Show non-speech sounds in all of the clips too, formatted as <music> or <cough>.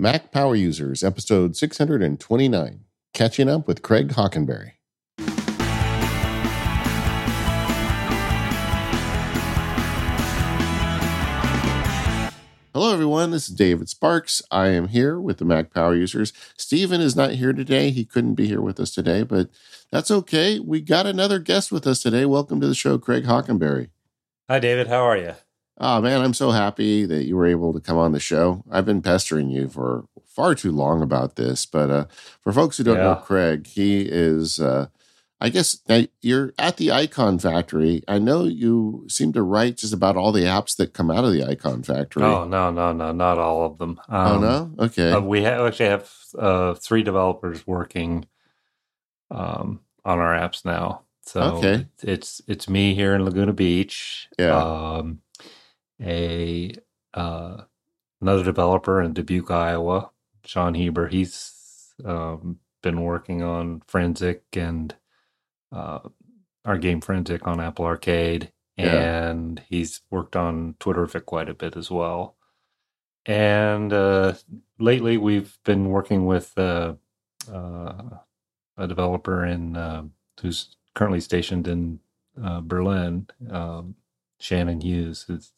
Mac Power Users, episode 629. Catching up with Craig Hockenberry. Hello, everyone. This is David Sparks. I am here with the Mac Power Users. Stephen is not here today. He couldn't be here with us today, but that's okay. We got another guest with us today. Welcome to the show, Craig Hockenberry. Hi, David. How are you? Oh, man, I'm so happy that you were able to come on the show. I've been pestering you for far too long about this, but uh, for folks who don't yeah. know Craig, he is, uh, I guess, you're at the Icon Factory. I know you seem to write just about all the apps that come out of the Icon Factory. Oh, no, no, no, not all of them. Um, oh, no? Okay. Uh, we ha- actually have uh, three developers working um, on our apps now. So okay. it's it's me here in Laguna Beach. Yeah. Um, a uh, another developer in Dubuque, Iowa, Sean Heber. He's um, been working on Frenzic and uh, our game Frenzic on Apple Arcade, yeah. and he's worked on Twitterrific quite a bit as well. And uh, lately, we've been working with uh, uh a developer in uh, who's currently stationed in uh, Berlin, um, Shannon Hughes, who's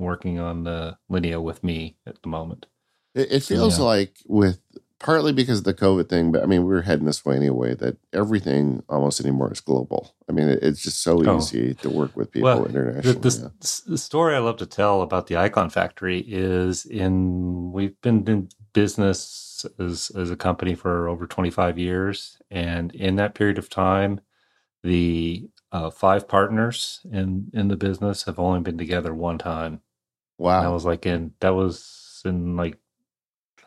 working on the Linea with me at the moment. It, it feels yeah. like with partly because of the COVID thing, but I mean, we are heading this way anyway, that everything almost anymore is global. I mean, it, it's just so oh. easy to work with people well, internationally. The, the, yeah. the, story I love to tell about the Icon Factory is in, we've been in business as, as a company for over 25 years. And in that period of time, the uh, five partners in, in the business have only been together one time. Wow. And that was like in, that was in like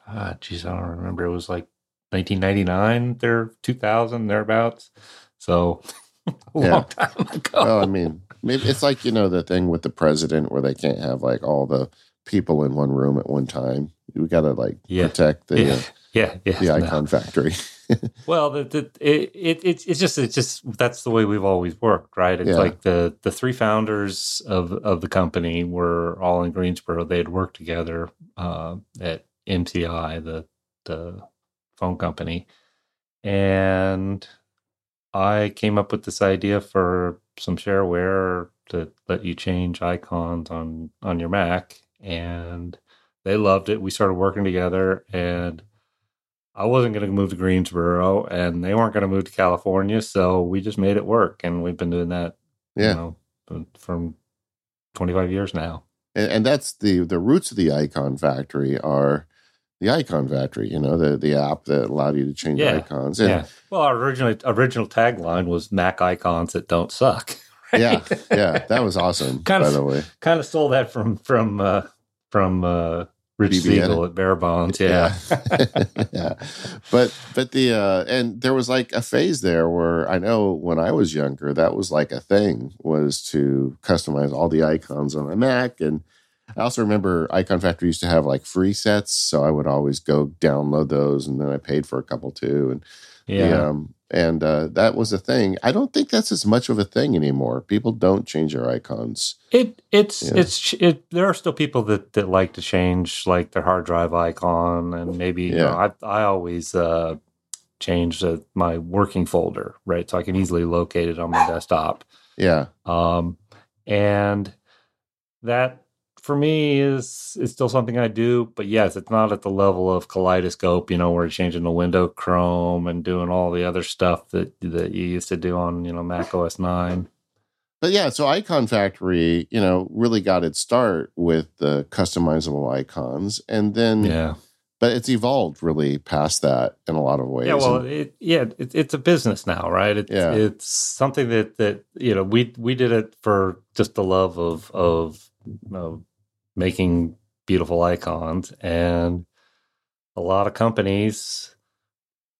uh, geez, I don't remember. It was like 1999, there, 2000, thereabouts. So a <laughs> yeah. long time ago. Well, I mean, maybe it's like you know the thing with the president where they can't have like all the people in one room at one time. We got to like yeah. protect the yeah. Uh, yeah, yeah, the icon no. factory. <laughs> well, the, the, it, it, it, it's just it's just that's the way we've always worked, right? It's yeah. like the the three founders of of the company were all in Greensboro. They had worked together uh, at MTI, the the phone company, and I came up with this idea for some shareware to let you change icons on on your Mac, and they loved it. We started working together, and I wasn't going to move to Greensboro, and they weren't going to move to California, so we just made it work, and we've been doing that, yeah, you know, from 25 years now. And, and that's the the roots of the Icon Factory are the icon factory you know the the app that allowed you to change yeah. icons and, yeah well our original original tagline was mac icons that don't suck right? yeah yeah that was awesome kind by of, the way kind of stole that from from uh from uh Rich Siegel at Bare Bones, yeah, yeah. <laughs> yeah. But but the uh, and there was like a phase there where I know when I was younger, that was like a thing was to customize all the icons on my Mac, and I also remember Icon Factory used to have like free sets, so I would always go download those, and then I paid for a couple too. And yeah, the, um, and uh, that was a thing. I don't think that's as much of a thing anymore. People don't change their icons. It it's yeah. it's it. There are still people that that like to change like their hard drive icon, and maybe yeah. you know, I I always uh, change uh, my working folder right, so I can easily locate it on my desktop. Yeah. Um, and that for me is is still something I do, but yes, it's not at the level of Kaleidoscope, you know, where you're changing the window Chrome and doing all the other stuff that that you used to do on, you know, Mac OS nine. But yeah, so Icon Factory, you know, really got its start with the customizable icons, and then yeah, but it's evolved really past that in a lot of ways. Yeah, well, and, it, yeah, it, it's a business now, right? It's, yeah. it's something that that you know we we did it for just the love of of you know, making beautiful icons and a lot of companies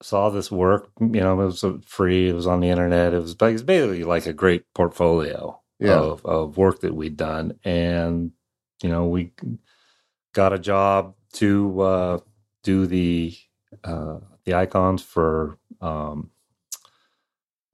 saw this work you know it was free it was on the internet it was, it was basically like a great portfolio yeah. of, of work that we'd done and you know we got a job to uh, do the uh, the icons for um,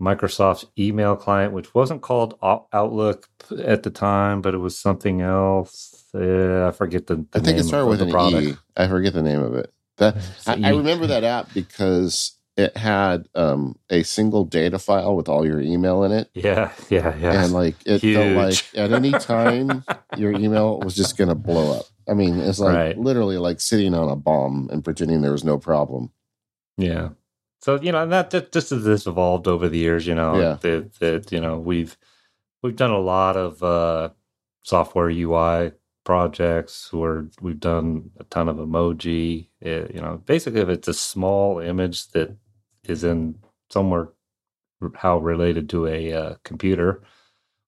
Microsoft's email client, which wasn't called Outlook at the time, but it was something else. Uh, I forget the, the I think it started with an product. E. I forget the name of it. That I, I remember that app because it had um, a single data file with all your email in it. Yeah, yeah, yeah. And like it Huge. felt like at any time <laughs> your email was just going to blow up. I mean, it's like right. literally like sitting on a bomb and pretending there was no problem. Yeah. So you know that, that just as this evolved over the years, you know, yeah. that that you know we've we've done a lot of uh, software UI projects where we've done a ton of emoji. It, you know, basically, if it's a small image that is in somewhere how related to a uh, computer,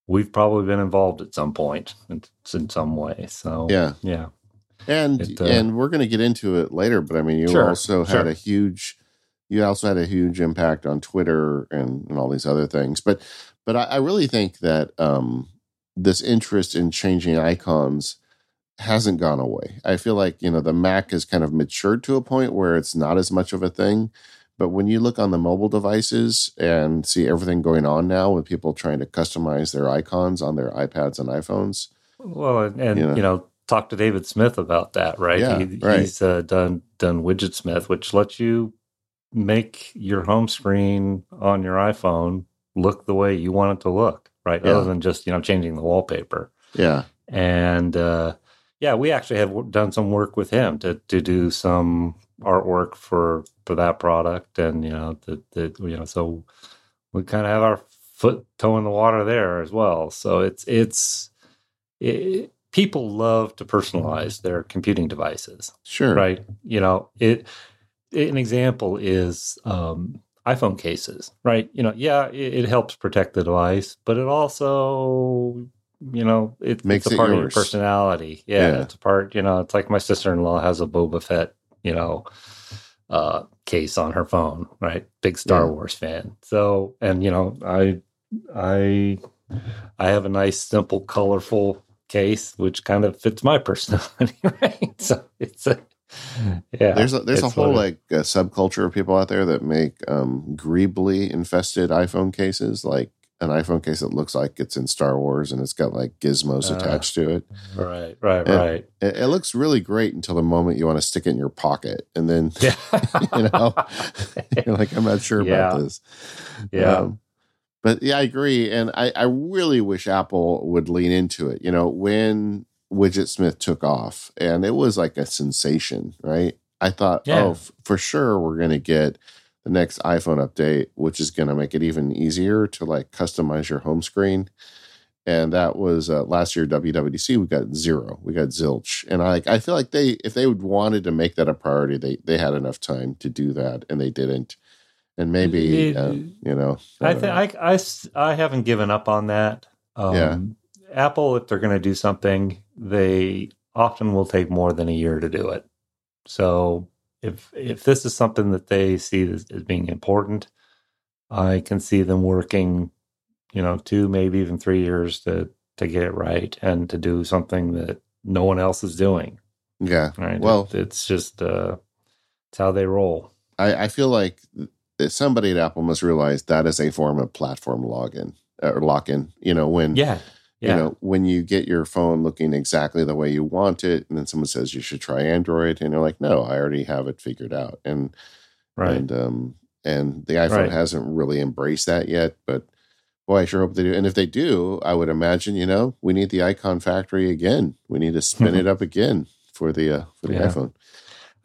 we've probably been involved at some point in, in some way. So yeah, yeah, and it, uh, and we're going to get into it later. But I mean, you sure, also had sure. a huge, you also had a huge impact on Twitter and, and all these other things. But but I, I really think that um, this interest in changing icons hasn't gone away. I feel like, you know, the Mac has kind of matured to a point where it's not as much of a thing. But when you look on the mobile devices and see everything going on now with people trying to customize their icons on their iPads and iPhones. Well, and, you know, you know talk to David Smith about that, right? Yeah, he, right. He's uh, done done Widgetsmith, which lets you make your home screen on your iPhone look the way you want it to look, right? Yeah. Other than just you know changing the wallpaper. Yeah, and uh, yeah, we actually have done some work with him to to do some artwork for for that product, and you know the the you know so we kind of have our foot toe in the water there as well. So it's it's it, people love to personalize their computing devices. Sure, right? You know it. An example is um, iPhone cases, right? You know, yeah, it, it helps protect the device, but it also you know, it, Makes it's a it part yours. of your personality. Yeah, Yeah. it's a part. You know, it's like my sister in law has a Boba Fett, you know, uh, case on her phone. Right, big Star Yeah. Wars fan. So, and you know, I, I, I have a nice, simple, colorful case which kind of fits my <laughs> personality. Right, so it's a, yeah. There's a, there's a whole like uh, subculture of people out there that make um, greebly infested iPhone cases, like an iPhone case that looks like it's in Star Wars and it's got like gizmos Ah. attached to it. right, right, Yeah. right. it. It looks really great until the moment you want to stick it in your pocket, and then Yeah, <laughs> you know <laughs> you're like, I'm not sure Yeah. about this. yeah. Um, but yeah, I agree, and I, I really wish Apple would lean into it. You know, when Widgetsmith took off, and it was like a sensation, right? I thought, Yeah. oh, f- for sure, we're going to get the next iPhone update, which is going to make it even easier to like customize your home screen. And that was uh, last year WWDC. We got zero, we got zilch, and I I feel like they if they would wanted to make that a priority, they they had enough time to do that, and they didn't. And maybe It- uh, you know, I don't think know. I, I I haven't given up on that. Um, Yeah. Apple, if they're going to do something, they often will take more than a year to do it. So if if this is something that they see as, as being important, I can see them working, you know, two maybe even three years to to get it right and to do something that no one else is doing. yeah. Right? Well- It- it's just uh, it's how they roll. I, I feel like somebody at Apple must realize that is a form of platform login or lock in. You know, when Yeah, yeah. you know when you get your phone looking exactly the way you want it, and then someone says you should try Android, and you're like, no, I already have it figured out, and right. and um and the iPhone Right. hasn't really embraced that yet, but. Boy, I sure hope they do. And if they do, I would imagine, you know, we need the icon factory again. We need to spin <laughs> it up again for the uh, for the Yeah. iPhone.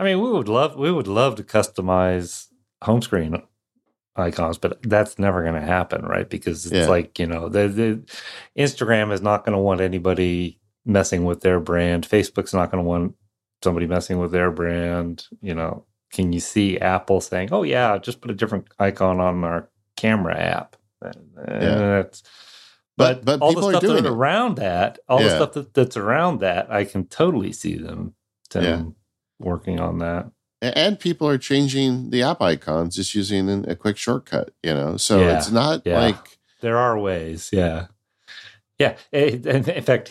I mean, we would love we would love to customize home screen icons, but that's never going to happen, right? Because it's Yeah. like you know, the, the Instagram is not going to want anybody messing with their brand. Facebook's not going to want somebody messing with their brand. You know, can you see Apple saying, "Oh yeah, just put a different icon on our camera app"? And that's- But- but, but all the people are stuff doing that it. around that, all the stuff that, that's around that, I can totally see them, them Yeah. working on that. And people are changing the app icons just using an- a quick shortcut you know so Yeah, it's not yeah. like There are ways, yeah, yeah. eh, in fact,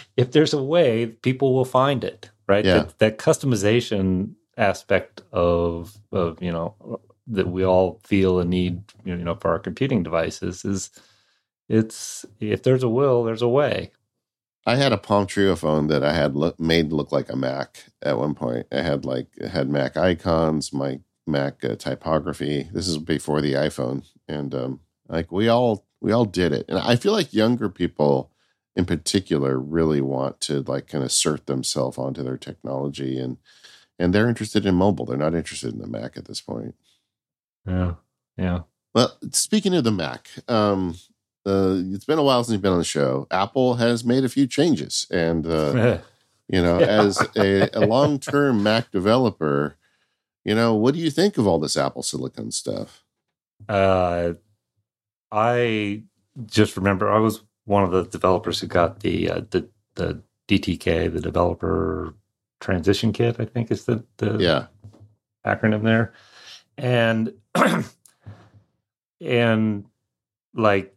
<laughs> if there's a way, people will find it, right? Yeah. That, that customization aspect of of you know that we all feel a need, you know, for our computing devices is it's if there's a will, there's a way. I had a Palm Treo phone that I had look, made look like a Mac at one point. I had like it had Mac icons, my Mac uh, typography. This is before the iPhone, and um, like we all we all did it. And I feel like younger people, in particular, really want to like kind of assert themselves onto their technology, and and they're interested in mobile. They're not interested in the Mac at this point. Yeah, yeah. Well, speaking of the Mac, um, uh, it's been a while since you've been on the show. Apple has made a few changes, and uh, <laughs> you know, as a, a long-term <laughs> Mac developer, you know, what do you think of all this Apple Silicon stuff? Uh, I just remember I was one of the developers who got the uh, the the DTK, the developer transition kit. I think is the the yeah acronym there, and <clears throat> and like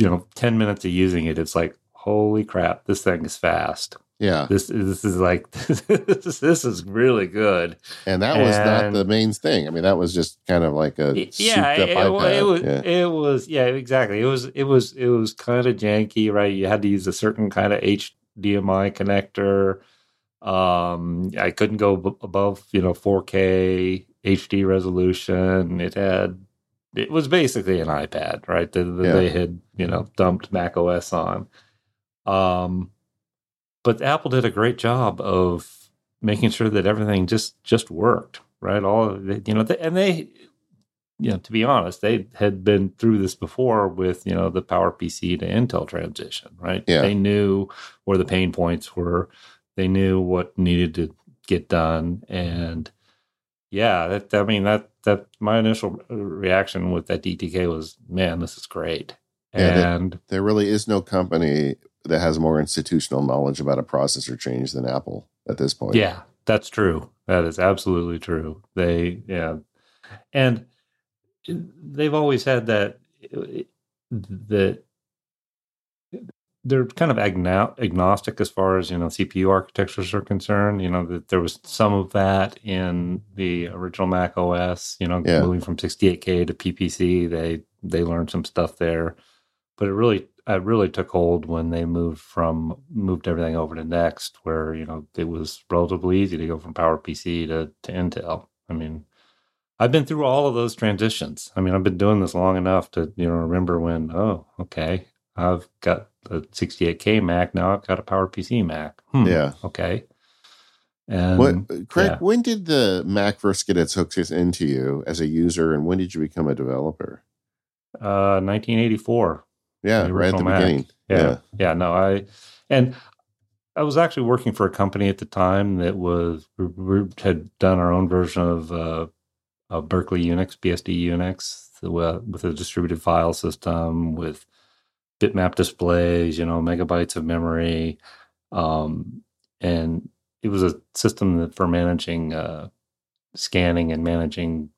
you know, 10 minutes of using it, it's like, holy crap, this thing is fast. Yeah. This this is like <laughs> this, this is really good. And that was not the main thing. I mean, that was just kind of like a yeah, it, it, was yeah. it was yeah, exactly. It was it was it was kind of janky, right? You had to use a certain kind of HDMI connector. Um I couldn't go b- above, you know, 4K HD resolution. It had it was basically an iPad, right? That, yeah. they had, you know, dumped Mac OS on. Um, but Apple did a great job of making sure that everything just just worked, right? All you know, they, and they, you know, to be honest, they had been through this before with you know the PowerPC to Intel transition, right? Yeah. They knew where the pain points were. They knew what needed to get done, and yeah, that, I mean that that my initial uh, reaction with that DTK was, man, this is great. Yeah, and there, there really is no company that has more institutional knowledge about a processor change than Apple at this point. Yeah, that's true. That is absolutely true. They yeah, and uh, they've always had that uh, that they're kind of agnostic as far as you know CPU architectures are concerned. You know that there was some of that in the original Mac OS. You know, yeah. moving from 68K to PPC, they they learned some stuff there, but it really it really took hold when they moved from moved everything over to Next, where you know it was relatively easy to go from PowerPC to to Intel. I mean, I've been through all of those transitions. I mean, I've been doing this long enough to you know remember when oh okay I've got a 68K Mac. Now I've got a PowerPC Mac. Hmm, yeah. Okay. And what, Craig, yeah. when did the Mac first get its hooks into you as a user, and when did you become a developer? Uh, 1984. Yeah, right at the Mac. beginning. Yeah, yeah, yeah. No, I and I was actually working for a company at the time that was we had done our own version of uh, of Berkeley Unix, BSD Unix, with a distributed file system with bitmap displays, you know, megabytes of memory. Um, and it was a system that for managing uh, scanning and managing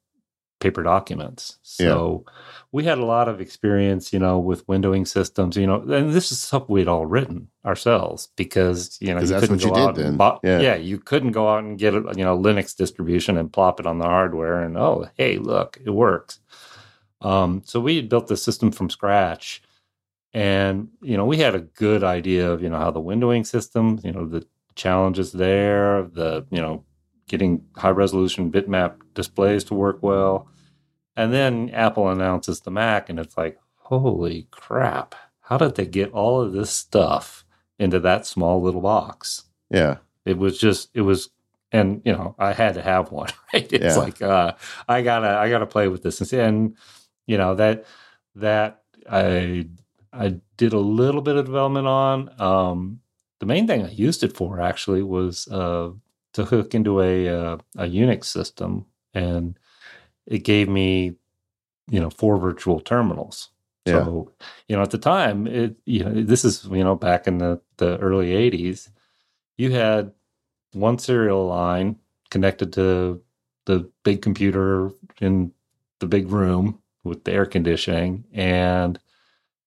paper documents. So yeah. we had a lot of experience, you know, with windowing systems, you know, and this is stuff we'd all written ourselves because, you know, you couldn't go out and buy, yeah. yeah, you couldn't go out and get a, you know, Linux distribution and plop it on the hardware and, oh, hey, look, it works. Um, so we had built the system from scratch and, you know, we had a good idea of, you know, how the windowing system, you know, the challenges there, the, you know, getting high resolution bitmap displays to work well. And then Apple announces the Mac, and it's like, holy crap, how did they get all of this stuff into that small little box? Yeah. It was just, it was, and, you know, I had to have one, <laughs> right? It's yeah. like, uh, I gotta, I gotta play with this. And, and, you know, that, that I I did a little bit of development on. Um, the main thing I used it for actually was uh, to hook into a uh, a Unix system, and it gave me, you know, four virtual terminals. Yeah. So, you know, at the time, it you know, this is you know back in the the early '80s, you had one serial line connected to the big computer in the big room with the air conditioning, and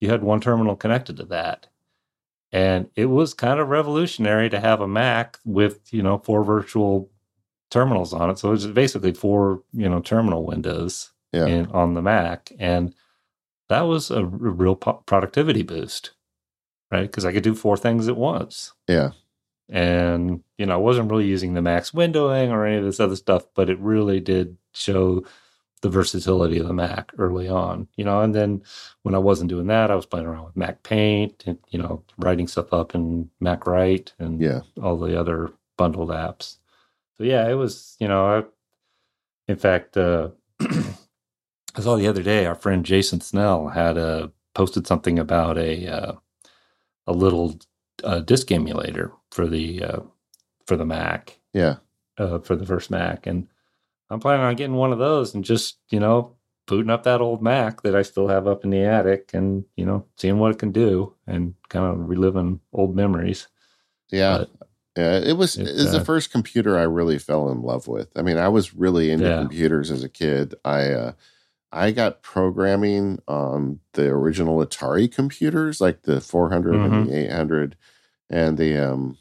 you had one terminal connected to that. And it was kind of revolutionary to have a Mac with, you know, four virtual terminals on it. So it was basically four, you know, terminal windows yeah. in, on the Mac. And that was a real productivity boost. right? Because I could do four things at once. Yeah. And, you know, I wasn't really using the max windowing or any of this other stuff, but it really did show the versatility of the Mac early on, you know. And then when I wasn't doing that, I was playing around with Mac Paint and, you know, writing stuff up in Mac Write and yeah. all the other bundled apps. So, yeah, it was, you know, I, in fact, uh, <clears throat> I saw the other day our friend Jason Snell had uh, posted something about a uh, a little uh, disk emulator for the uh, for the Mac. Yeah, uh, for the first Mac, and I'm planning on getting one of those and just you know booting up that old Mac that I still have up in the attic, and you know seeing what it can do, and kind of reliving old memories. Yeah. But, yeah, it was it, it's the uh first computer I really fell in love with. I mean, I was really into yeah. computers as a kid. I uh, I got programming on the original Atari computers, like the 400 mm-hmm. and the 800, and the um,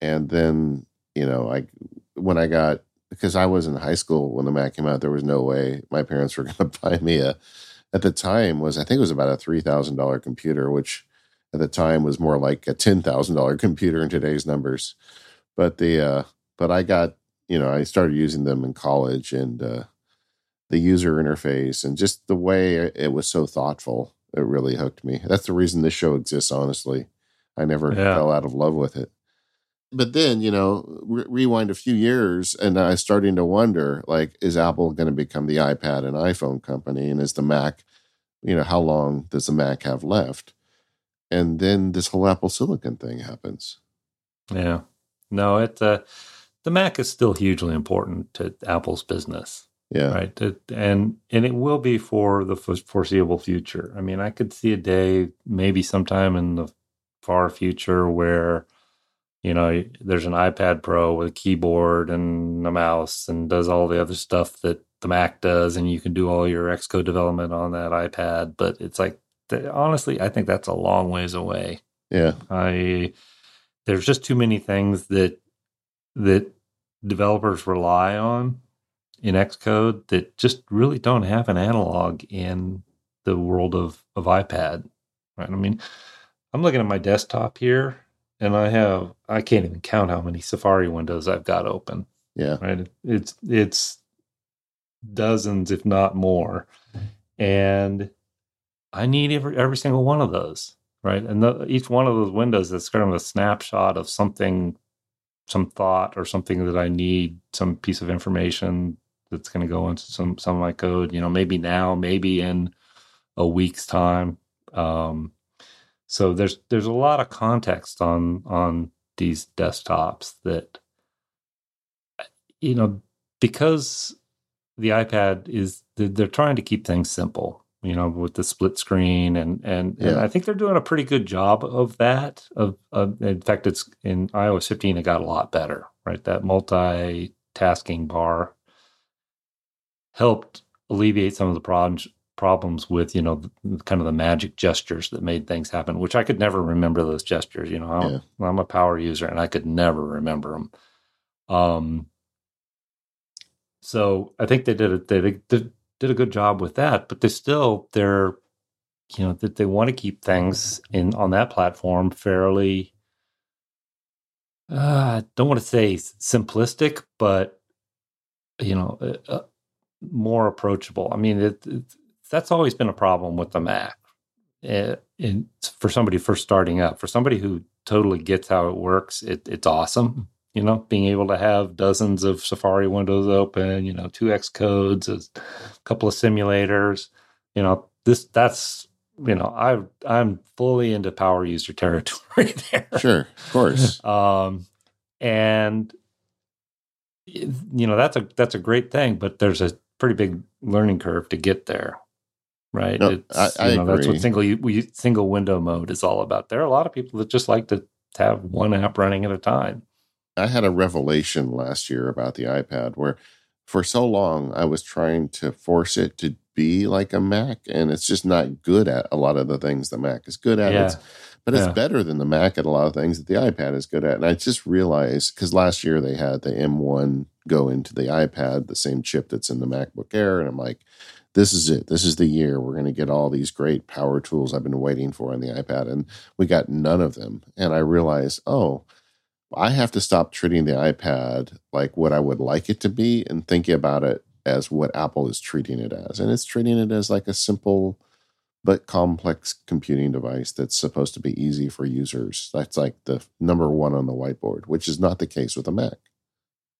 and then you know, I when I got because I was in high school when the Mac came out, there was no way my parents were <laughs> going to buy me a. At the time, was I think it was about a three thousand dollar computer, which at the time was more like a ten thousand dollar computer in today's numbers. But the uh, but I got you know I started using them in college and. Uh, the user interface and just the way it was so thoughtful. It really hooked me. That's the reason this show exists, honestly. I never yeah. fell out of love with it. But then, you know, re- rewind a few years and I was starting to wonder like, is Apple going to become the iPad and iPhone company? And is the Mac, you know, how long does the Mac have left? And then this whole Apple Silicon thing happens. Yeah. No, it, uh, the Mac is still hugely important to Apple's business. Yeah. Right. And and it will be for the foreseeable future. I mean, I could see a day, maybe sometime in the far future, where you know there's an iPad Pro with a keyboard and a mouse and does all the other stuff that the Mac does, and you can do all your Xcode development on that iPad. But it's like, honestly, I think that's a long ways away. Yeah. I there's just too many things that that developers rely on in Xcode that just really don't have an analog in the world of, of iPad. Right. I mean, I'm looking at my desktop here and I have I can't even count how many Safari windows I've got open. Yeah. Right. It's it's dozens, if not more. And I need every every single one of those. Right. And the, each one of those windows is kind of a snapshot of something, some thought or something that I need, some piece of information that's going to go into some some of my code. You know, maybe now, maybe in a week's time. Um, so there's there's a lot of context on on these desktops that you know because the iPad is they're trying to keep things simple you know with the split screen and and, yeah. and I think they're doing a pretty good job of that of, of in fact it's in iOS 15 it got a lot better right that multitasking bar helped alleviate some of the problems problems with you know the, kind of the magic gestures that made things happen which i could never remember those gestures you know I'm, yeah. I'm, a power user and i could never remember them um so i think they did a, they did, did a good job with that but they still they're you know that they want to keep things in on that platform fairly uh, I don't want to say simplistic, but you know, uh, uh more approachable. I mean, it, it, that's always been a problem with the Mac. It, eh, for somebody first starting up, for somebody who totally gets how it works, it, it's awesome. You know, being able to have dozens of Safari windows open, you know, two Xcodes, a couple of simulators. You know, this that's you know, I I'm fully into power user territory <laughs> there. Sure, of course. um, and you know that's a that's a great thing, but there's a pretty big learning curve to get there, right? No, I, I know, agree. That's what single we, single window mode is all about. There are a lot of people that just like to have one app running at a time. I had a revelation last year about the iPad where for so long I was trying to force it to be like a Mac, and it's just not good at a lot of the things the Mac is good at. Yeah. It's, but it's yeah. better than the Mac at a lot of things that the iPad is good at. And I just realized because last year they had the M1 go into the iPad, the same chip that's in the MacBook Air. And I'm like, this is it. This is the year we're going to get all these great power tools I've been waiting for on the iPad. And we got none of them. And I realized, oh, I have to stop treating the iPad like what I would like it to be and thinking about it as what Apple is treating it as. And it's treating it as like a simple but complex computing device that's supposed to be easy for users. That's like the number one on the whiteboard, which is not the case with a Mac.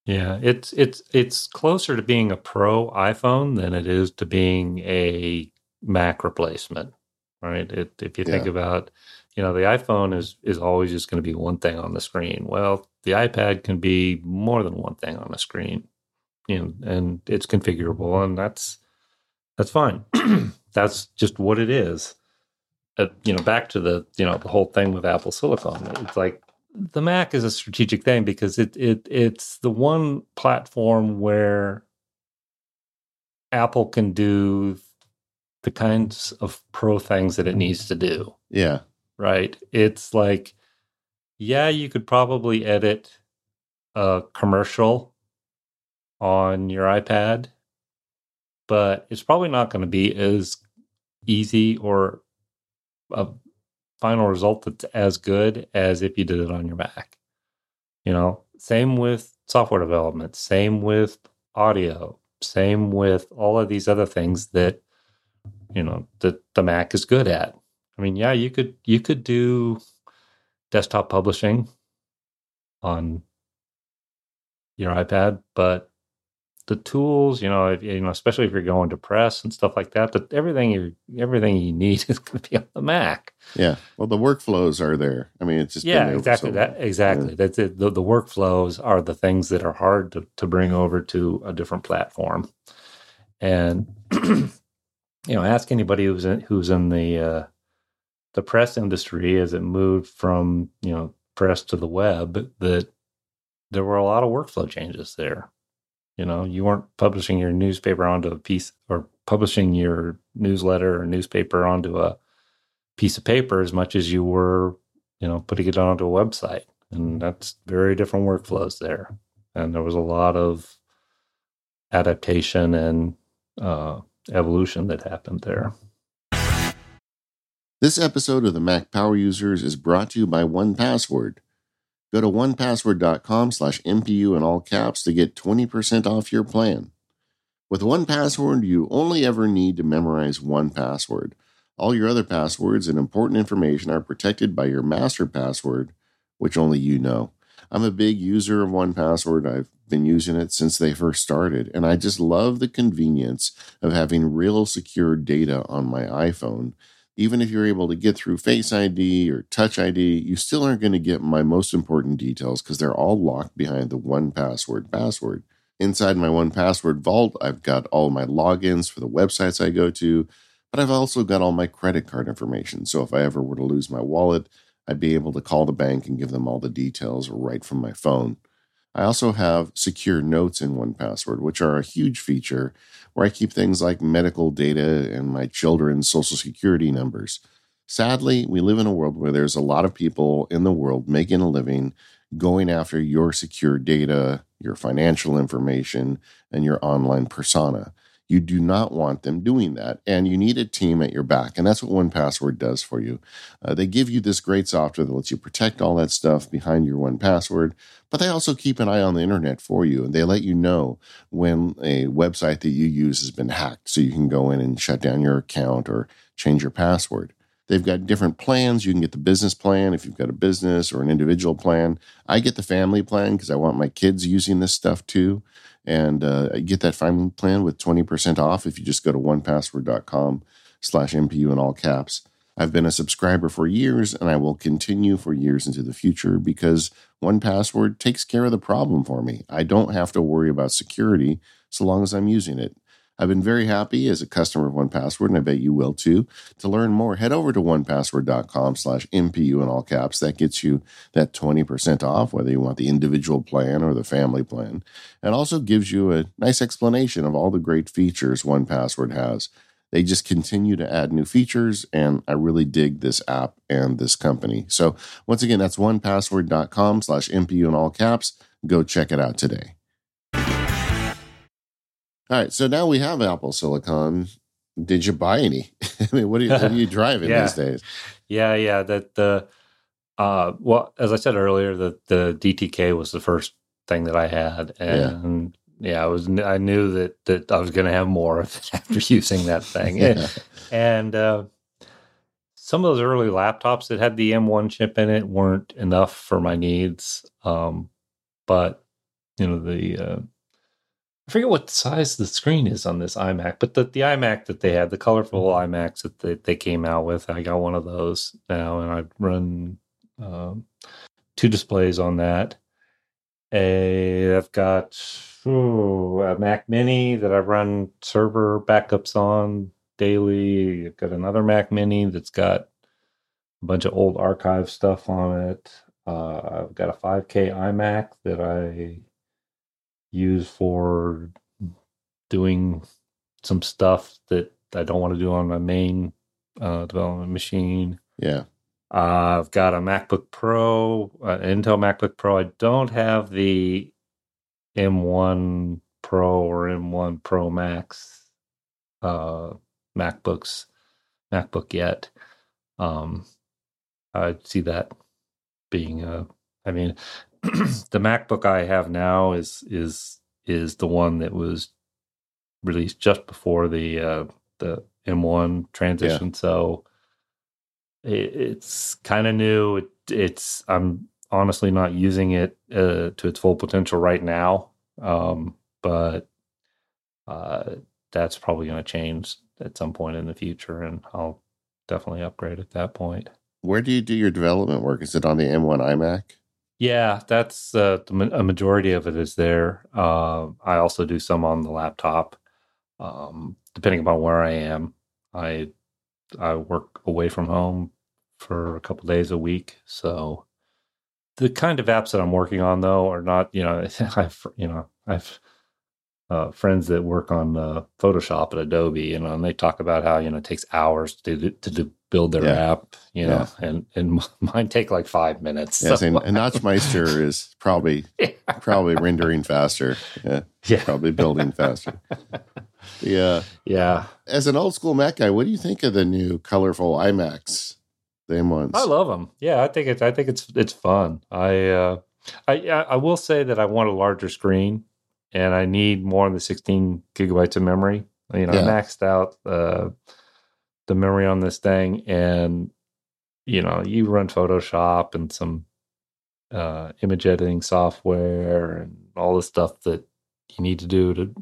Yeah, it's it's it's closer to being a pro iPhone than it is to being a Mac replacement, right? It, if you think yeah. about, you know, the iPhone is is always just going to be one thing on the screen. Well, the iPad can be more than one thing on the screen, you know, and it's configurable, and that's that's fine. <clears throat> that's just what it is. Uh, you know, back to the you know the whole thing with Apple Silicon. It's like the Mac is a strategic thing because it it it's the one platform where Apple can do the kinds of pro things that it needs to do. Yeah. Right. It's like, yeah, you could probably edit a commercial on your iPad, but it's probably not going to be as easy or a final result that's as good as if you did it on your Mac. You know, same with software development, same with audio, same with all of these other things that you know that the Mac is good at. I mean, yeah, you could you could do desktop publishing on your iPad, but the tools, you know, if, you know, especially if you're going to press and stuff like that, that everything you everything you need <laughs> is going to be on the Mac. Yeah, well, the workflows are there. I mean, it's just yeah, exactly so that exactly. Yeah. That's it. The, the, workflows are the things that are hard to, to bring over to a different platform, and <clears throat> you know, ask anybody who's in, who's in the uh, the press industry as it moved from you know press to the web that there were a lot of workflow changes there you know, you weren't publishing your newspaper onto a piece or publishing your newsletter or newspaper onto a piece of paper as much as you were, you know, putting it onto a website. And that's very different workflows there. And there was a lot of adaptation and uh, evolution that happened there. This episode of the Mac Power Users is brought to you by 1Password. Go to onepassword.com slash MPU in all caps to get 20% off your plan. With 1Password, you only ever need to memorize one password. All your other passwords and important information are protected by your master password, which only you know. I'm a big user of 1Password. I've been using it since they first started, and I just love the convenience of having real secure data on my iPhone even if you're able to get through Face ID or Touch ID, you still aren't going to get my most important details because they're all locked behind the 1Password password. Inside my 1Password vault, I've got all my logins for the websites I go to, but I've also got all my credit card information. So if I ever were to lose my wallet, I'd be able to call the bank and give them all the details right from my phone. I also have secure notes in 1Password, which are a huge feature where I keep things like medical data and my children's social security numbers. Sadly, we live in a world where there's a lot of people in the world making a living going after your secure data, your financial information, and your online persona. You do not want them doing that. And you need a team at your back. And that's what 1Password does for you. Uh, they give you this great software that lets you protect all that stuff behind your 1Password, but they also keep an eye on the internet for you. And they let you know when a website that you use has been hacked. So you can go in and shut down your account or change your password. They've got different plans. You can get the business plan if you've got a business or an individual plan. I get the family plan because I want my kids using this stuff too and uh, get that family plan with 20% off if you just go to onepassword.com slash MPU in all caps. I've been a subscriber for years and I will continue for years into the future because 1Password takes care of the problem for me. I don't have to worry about security so long as I'm using it. I've been very happy as a customer of 1Password, and I bet you will too. To learn more, head over to onepassword.com slash MPU in all caps. That gets you that 20% off, whether you want the individual plan or the family plan. And also gives you a nice explanation of all the great features 1Password has. They just continue to add new features, and I really dig this app and this company. So once again, that's onepassword.com slash MPU in all caps. Go check it out today. All right, so now we have Apple Silicon. did you buy any? <laughs> I mean, what are you, what are you <laughs> driving Yeah. these days? Yeah, yeah. That the uh well, as I said earlier, the the DTK was the first thing that I had, and yeah, I was I knew that that I was going to have more <laughs> after using that thing, Yeah. and uh, some of those early laptops that had the M1 chip in it weren't enough for my needs. Um, but you know the uh, I forget what size the screen is on this iMac, but the, the iMac that they had, the colorful iMacs that they, they came out with, I got one of those now, and I run um, two displays on that. A, I've got ooh, a Mac Mini that I run server backups on daily. I've got another Mac Mini that's got a bunch of old archive stuff on it. Uh, I've got a 5K iMac that I use for doing some stuff that I don't want to do on my main uh, development machine. Yeah. Uh, I've got a MacBook Pro, uh, Intel MacBook Pro. I don't have the M1 Pro or M1 Pro Max uh, MacBooks MacBook yet. Um, I see that being a. I mean, <clears throat> the MacBook I have now is is is the one that was released just before the uh, the M1 transition. So it, it's kind of new. It, it's I'm honestly not using it uh, to its full potential right now, um, but uh, that's probably going to change at some point in the future, and I'll definitely upgrade at that point. Where do you do your development work? Is it on the M1 iMac? Yeah, that's uh, a majority of it is there. Uh, I also do some on the laptop, um, depending upon where I am. I I work away from home for a couple days a week, so the kind of apps that I'm working on though are not. You know, <laughs> I've you know I've uh, friends that work on uh, Photoshop at Adobe, you know, and they talk about how you know it takes hours to do, to do, build their Yeah. app, you know, and and <laughs> mine take like five minutes. Yes, so- and, and <laughs> Notchmeister is probably probably rendering faster. Yeah, yeah, probably building faster. <laughs> Yeah. yeah. As an old school Mac guy, what do you think of the new colorful iMacs? The M1s. I love them. Yeah, I think it's I think it's it's fun. I uh, I I I will say that I want a larger screen, and I need more than the 16 gigabytes of memory. You know, I maxed out uh, the memory on this thing, and you know, you run Photoshop and some uh, image editing software and all the stuff that you need to do to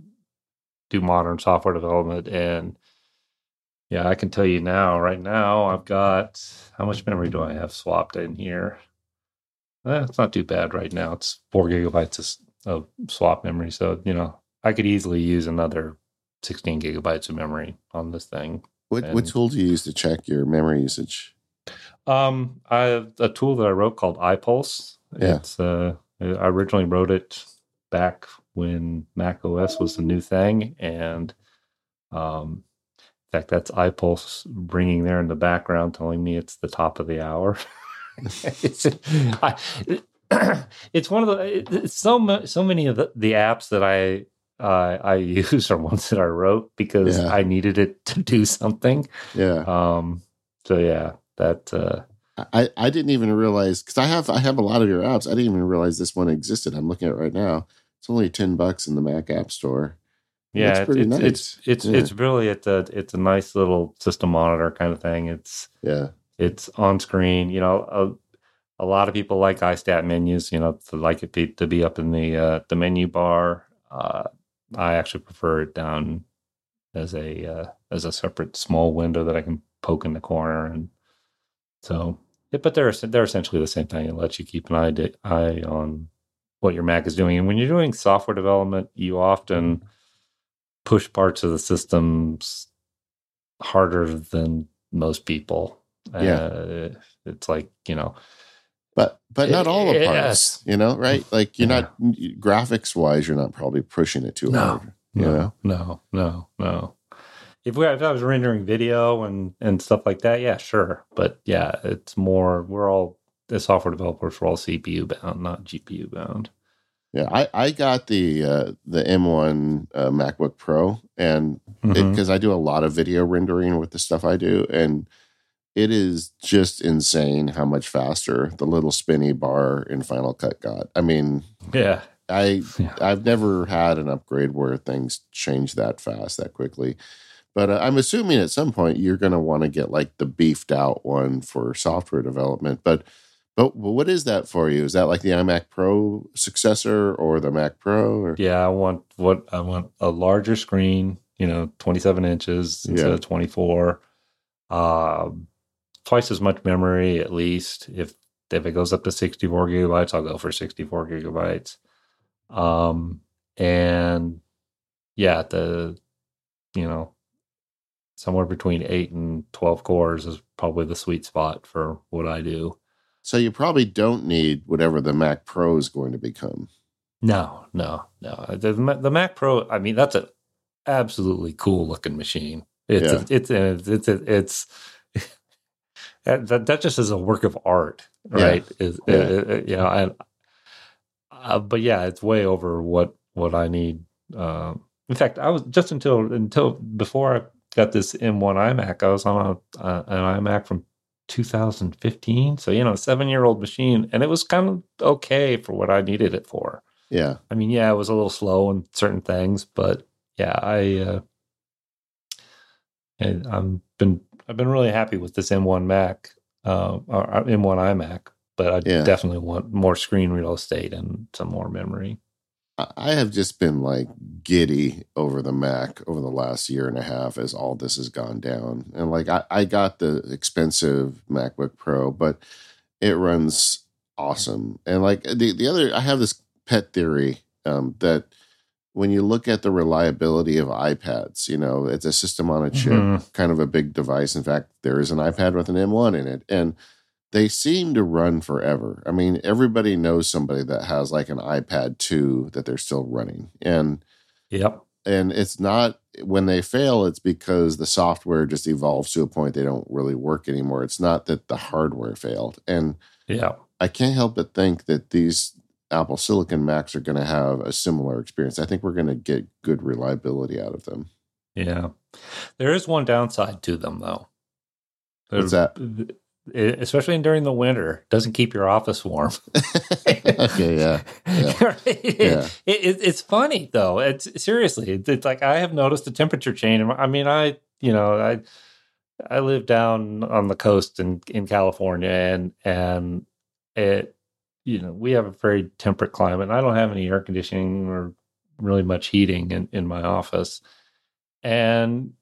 do modern software development and yeah, I can tell you now, right now, I've got how much memory do I have swapped in here? Eh, it's not too bad right now. It's four gigabytes of, swap memory. So, you know, I could easily use another 16 gigabytes of memory on this thing. what what tool do you use to check your memory usage? Um, I have a tool that I wrote called iPulse. Yeah. It's uh, I originally wrote it back when Mac OS was the new thing, and um, in fact, that's iPulse ringing there in the background, telling me it's the top of the hour. <laughs> I, <clears throat> it's one of the it's so so many of the, the apps that I uh, I <laughs> use are ones that I wrote because Yeah. I needed it to do something. Yeah. Um, so yeah, that uh, I, I didn't even realize because I have I have a lot of your apps. I didn't even realize this one existed. I'm looking at it right now. It's only ten bucks in the Mac App Store. yeah, it's pretty it's, nice. it's it's Yeah. it's really it's a it's a nice little system monitor kind of thing. It's Yeah, it's on screen. You know, a, lot of people like iStat menus. You know, to like it be, to be up in the uh, the menu bar. Uh, I actually prefer it down as a uh, as a separate small window that I can poke in the corner, and so. yeah, But they're they're essentially the same thing. It lets you keep an eye di- eye on what your Mac is doing, and when you're doing software development, you often push parts of the systems harder than most people. Yeah. Uh, it's like you know, but but not all the Yes. parts. You know, right? Like you're not graphics wise, you're not probably pushing it too No. hard. You no, know? no, no, no. If we if I was rendering video and and stuff like that, yeah, sure. But yeah, it's more we're all the software developers we're all CPU bound, not GPU bound. Yeah, I, I got the uh, the M1 uh, MacBook Pro, and because mm-hmm. I do a lot of video rendering with the stuff I do, and it is just insane how much faster the little spinny bar in Final Cut got. I mean, yeah, I <laughs> yeah. I've never had an upgrade where things change that fast that quickly. But uh, I'm assuming at some point you're going to want to get like the beefed out one for software development. But but what is that for you? Is that like the iMac Pro successor or the Mac Pro? Or? Yeah, I want what I want a larger screen. You know, 27 inches instead yeah. of 24. Uh, twice as much memory at least. If if it goes up to 64 gigabytes, I'll go for 64 gigabytes. Um, and yeah, the you know somewhere between eight and 12 cores is probably the sweet spot for what I do. So you probably don't need whatever the Mac Pro is going to become. No, no, no. The, the Mac Pro, I mean, that's an absolutely cool looking machine. It's, yeah. it's, it's, it's, it's, that, that just is a work of art, right? Yeah. Is, yeah. It, it, you know, and, uh, but yeah, it's way over what, what I need. Uh, in fact, I was just until, until before I got this M1 iMac. I was on a, uh, an iMac from 2015. So, you know, seven year old machine. And it was kind of okay for what I needed it for. Yeah. I mean, yeah, it was a little slow in certain things, but yeah, I, uh, and I've been, I've been really happy with this M1 Mac, uh, or uh, M1 iMac, but I yeah. definitely want more screen real estate and some more memory. I have just been like giddy over the Mac over the last year and a half as all this has gone down. And like I, I got the expensive MacBook Pro, but it runs awesome. And like the, the other, I have this pet theory um, that when you look at the reliability of iPads, you know, it's a system on a chip, mm-hmm. kind of a big device. In fact, there is an iPad with an M1 in it. And they seem to run forever. I mean, everybody knows somebody that has like an iPad 2 that they're still running. And yep. And it's not when they fail, it's because the software just evolves to a point they don't really work anymore. It's not that the hardware failed. And yeah, I can't help but think that these Apple Silicon Macs are going to have a similar experience. I think we're going to get good reliability out of them. Yeah. There is one downside to them, though. What's that? especially during the winter, doesn't keep your office warm. okay, <laughs> <laughs> yeah, yeah. it, yeah. It, it's funny though. It's seriously, it's like I have noticed a temperature change. I mean, I you know I I live down on the coast in in California, and and it you know we have a very temperate climate. I don't have any air conditioning or really much heating in in my office, and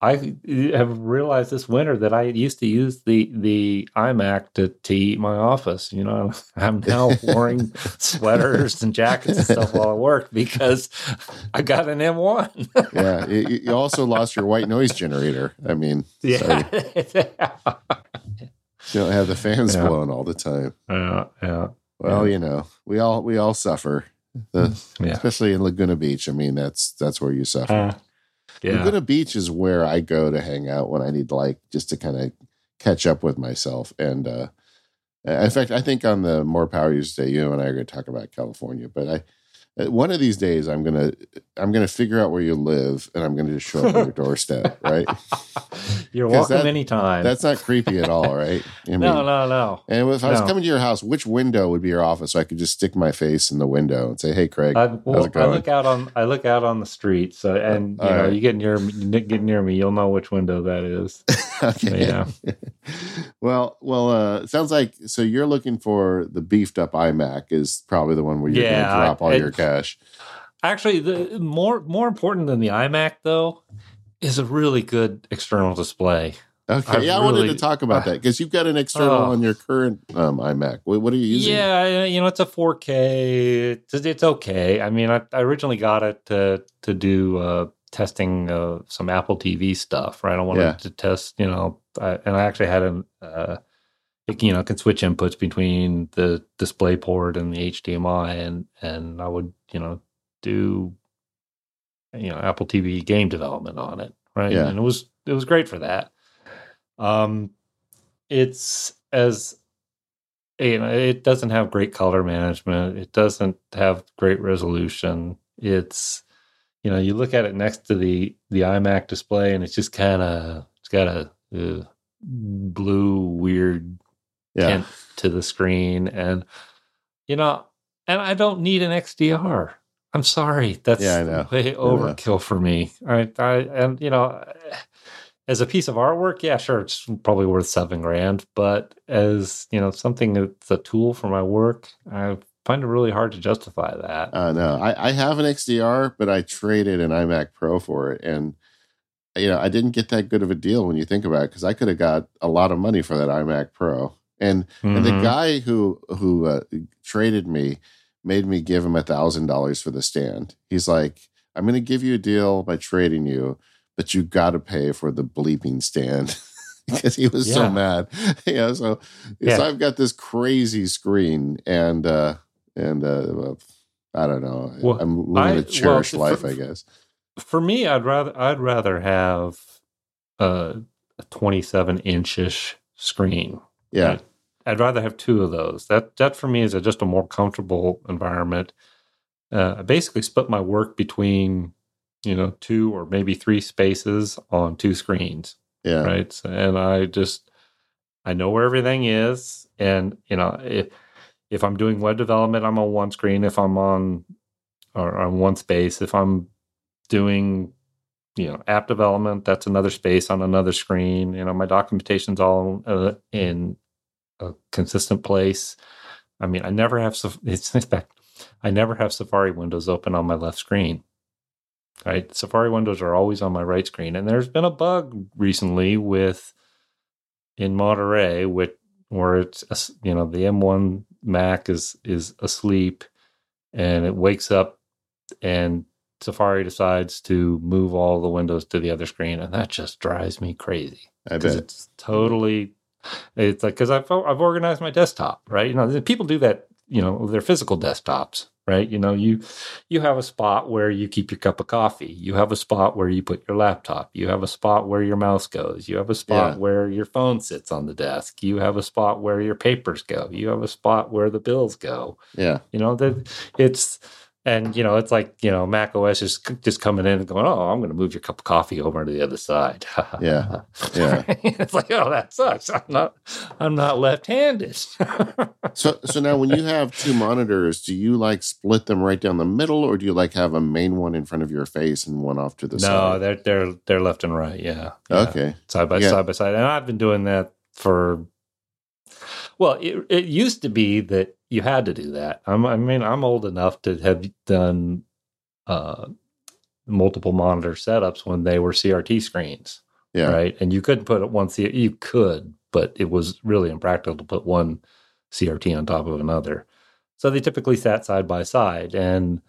I have realized this winter that I used to use the the iMac to, to heat my office. You know, <laughs> I'm now wearing <laughs> sweaters and jackets and stuff while I work because I got an M1. yeah, you, also lost your white noise generator. I mean, <laughs> yeah, don't have the fans yeah. blowing all the time. Yeah, yeah. Well, yeah. you know, we all we all suffer, the, yeah. especially in Laguna Beach. I mean, that's that's where you suffer. Uh, yeah. Laguna Beach is where I go to hang out when I need like just to kind of catch up with myself. And uh, in fact, I think on the More Power Users Day, you and I are going to talk about California. But I one of these days i'm gonna i'm gonna figure out where you live and i'm gonna just show up on your <laughs> doorstep right? <laughs> You're welcome that, anytime. that's not creepy at all right? <laughs> I mean, no no. no and if i was coming to your house which window would be your office? So i could just stick my face in the window and say hey craig I, well, I look out on i look out on the street so and you know right. you get near me get near me you'll know which window that is. Okay. Yeah. Well well uh it sounds like so you're looking for the beefed up imac is probably the one where you're yeah, gonna drop all it, your cash. Actually, the more more important than the iMac though is a really good external display. Okay, I've yeah, really, I wanted to talk about that because you've got an external uh, on your current um, iMac. What, what, are you using? Yeah, you know, it's a 4K. It's, it's okay. I mean, I, I, originally got it to to do uh, testing uh, some Apple TV stuff. Right, I wanted yeah. to test, you know, I, and I actually had an uh, it, you know can switch inputs between the display port and the HDMI and and I would you know do you know Apple TV game development on it right? Yeah. and it was it was great for that. Um it's as you know it doesn't have great color management. It doesn't have great resolution. It's you know, you look at it next to the the iMac display, and it's just kind of it's got a uh, blue weird yeah. to the screen, and you know, and I don't need an XDR. I'm sorry, that's yeah, way overkill for me. I, I and you know, as a piece of artwork, yeah, sure, it's probably worth seven grand. But as you know, something that's a tool for my work, I find it really hard to justify that. Uh, no, I, I have an XDR, but I traded an iMac Pro for it, and you know, I didn't get that good of a deal when you think about it because I could have got a lot of money for that iMac Pro. And mm-hmm. and the mm-hmm. guy who who uh, traded me made me give him a thousand dollars for the stand. He's like, "I'm going to give you a deal by trading you, but you got to pay for the bleeping stand." <laughs> because he was <laughs> yeah. so mad. yeah, so, yeah. so I've got this crazy screen, and uh and uh I don't know. Well, I'm living I, a cherished well, life, for, I guess. For me, I'd rather I'd rather have a, a 27 inchish screen. Yeah. Right? I'd rather have two of those. That that for me is a, just a more comfortable environment. Uh, I basically split my work between you know two or maybe three spaces on two screens. Yeah. Right. And I just I know where everything is, and you know if if I'm doing web development, I'm on one screen. If I'm on or on one space, if I'm doing you know app development, that's another space on another screen. You know my documentation's all uh, in a consistent place. I mean, I never have <laughs> it's in fact, I never have Safari windows open on my left screen. Right, Safari windows are always on my right screen, and there's been a bug recently with in Monterey, with where it's you know the M1 Mac is is asleep, and it wakes up, and Safari decides to move all the windows to the other screen, and that just drives me crazy. I bet it's totally it's like because I've I've organized my desktop, right? You know, people do that. You know, their physical desktops, right? You know, you you have a spot where you keep your cup of coffee. You have a spot where you put your laptop. You have a spot where your mouse goes. You have a spot yeah. where your phone sits on the desk. You have a spot where your papers go. You have a spot where the bills go. Yeah, you know that it's and you know, it's like you know, Mac OS is just coming in and going, "Oh, I'm going to move your cup of coffee over to the other side." <laughs> yeah, yeah. <laughs> it's like, oh, that sucks. I'm not, I'm not left-handed. <laughs> so, so now when you have two monitors, do you like split them right down the middle, or do you like have a main one in front of your face and one off to the no, side? No, they're they're they're left and right. Yeah. yeah. Okay. Side by yeah. side by side, and I've been doing that for. Well, it, it used to be that you had to do that. I'm, I mean, I'm old enough to have done uh, multiple monitor setups when they were CRT screens. Yeah. Right. And you couldn't put it one C you could, but it was really impractical to put one CRT on top of another. So they typically sat side by side, and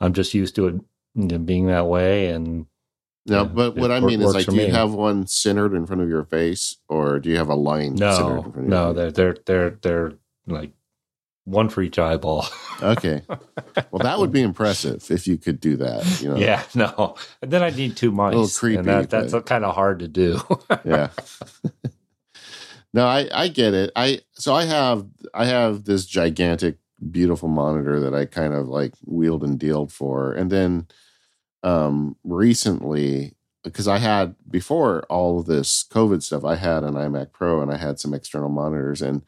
I'm just used to it being that way. And no, yeah, but what I mean is like, do you me. have one centered in front of your face, or do you have a line? No, no, they're they're they're they're like one for each eyeball. <laughs> okay. Well, that would be impressive if you could do that. You know? Yeah, no. And then I need two mice. A little creepy. And that, that's but... kind of hard to do. <laughs> yeah. no, I, I get it. I so I have I have this gigantic, beautiful monitor that I kind of like wheeled and dealed for, and then um recently because I had before all of this COVID stuff, I had an iMac Pro and I had some external monitors and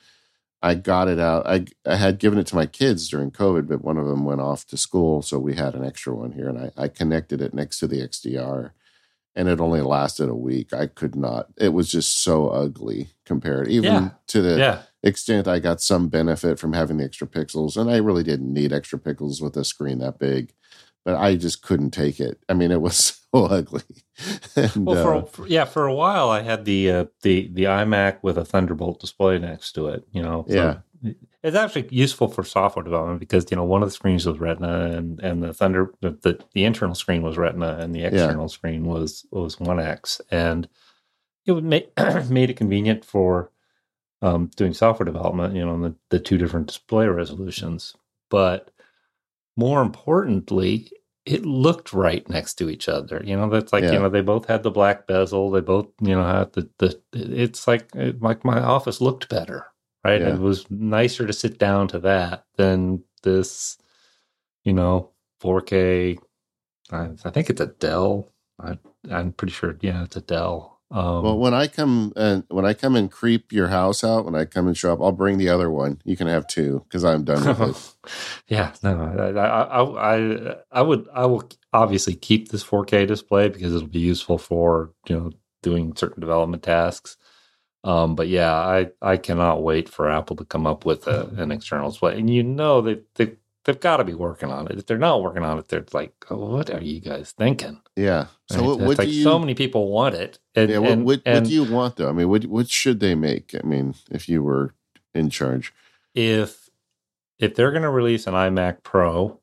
I got it out. I I had given it to my kids during COVID, but one of them went off to school, so we had an extra one here, and I, I connected it next to the XDR, and it only lasted a week. I could not. It was just so ugly compared, even yeah. to the yeah. extent I got some benefit from having the extra pixels, and I really didn't need extra pixels with a screen that big but I just couldn't take it. I mean, it was <laughs> so ugly. and, well, for, uh, for, yeah, for a while I had the uh, the the iMac with a Thunderbolt display next to it. You know, so yeah. It's actually useful for software development because you know one of the screens was Retina and and the Thunder the the, the internal screen was Retina and the external yeah. screen was was One X and it would make <clears throat> made it convenient for um, doing software development. You know, the the two different display resolutions, but more importantly, it looked right next to each other. You know, that's like yeah. you know they both had the black bezel. They both you know had the the. It's like it, like my office looked better, right? Yeah. It was nicer to sit down to that than this, you know, 4K I, I think it's a Dell. I, I'm pretty sure. Yeah, it's a Dell. Um, well, when I come and when I come and creep your house out, when I come and show up, I'll bring the other one. You can have two because I'm done with it. <laughs> yeah, no, I, I, I, I would, I will obviously keep this 4K display because it'll be useful for you know doing certain development tasks. Um, but yeah, I, I cannot wait for Apple to come up with a, an external display, and you know they, they they've got to be working on it. If they're not working on it, they're like, oh, what are you guys thinking? Yeah. So right? what, what like you, so many people want it. And, yeah. What, and, what, and, what, do you want though? I mean, what what should they make? I mean, if you were in charge, if if they're going to release an iMac Pro,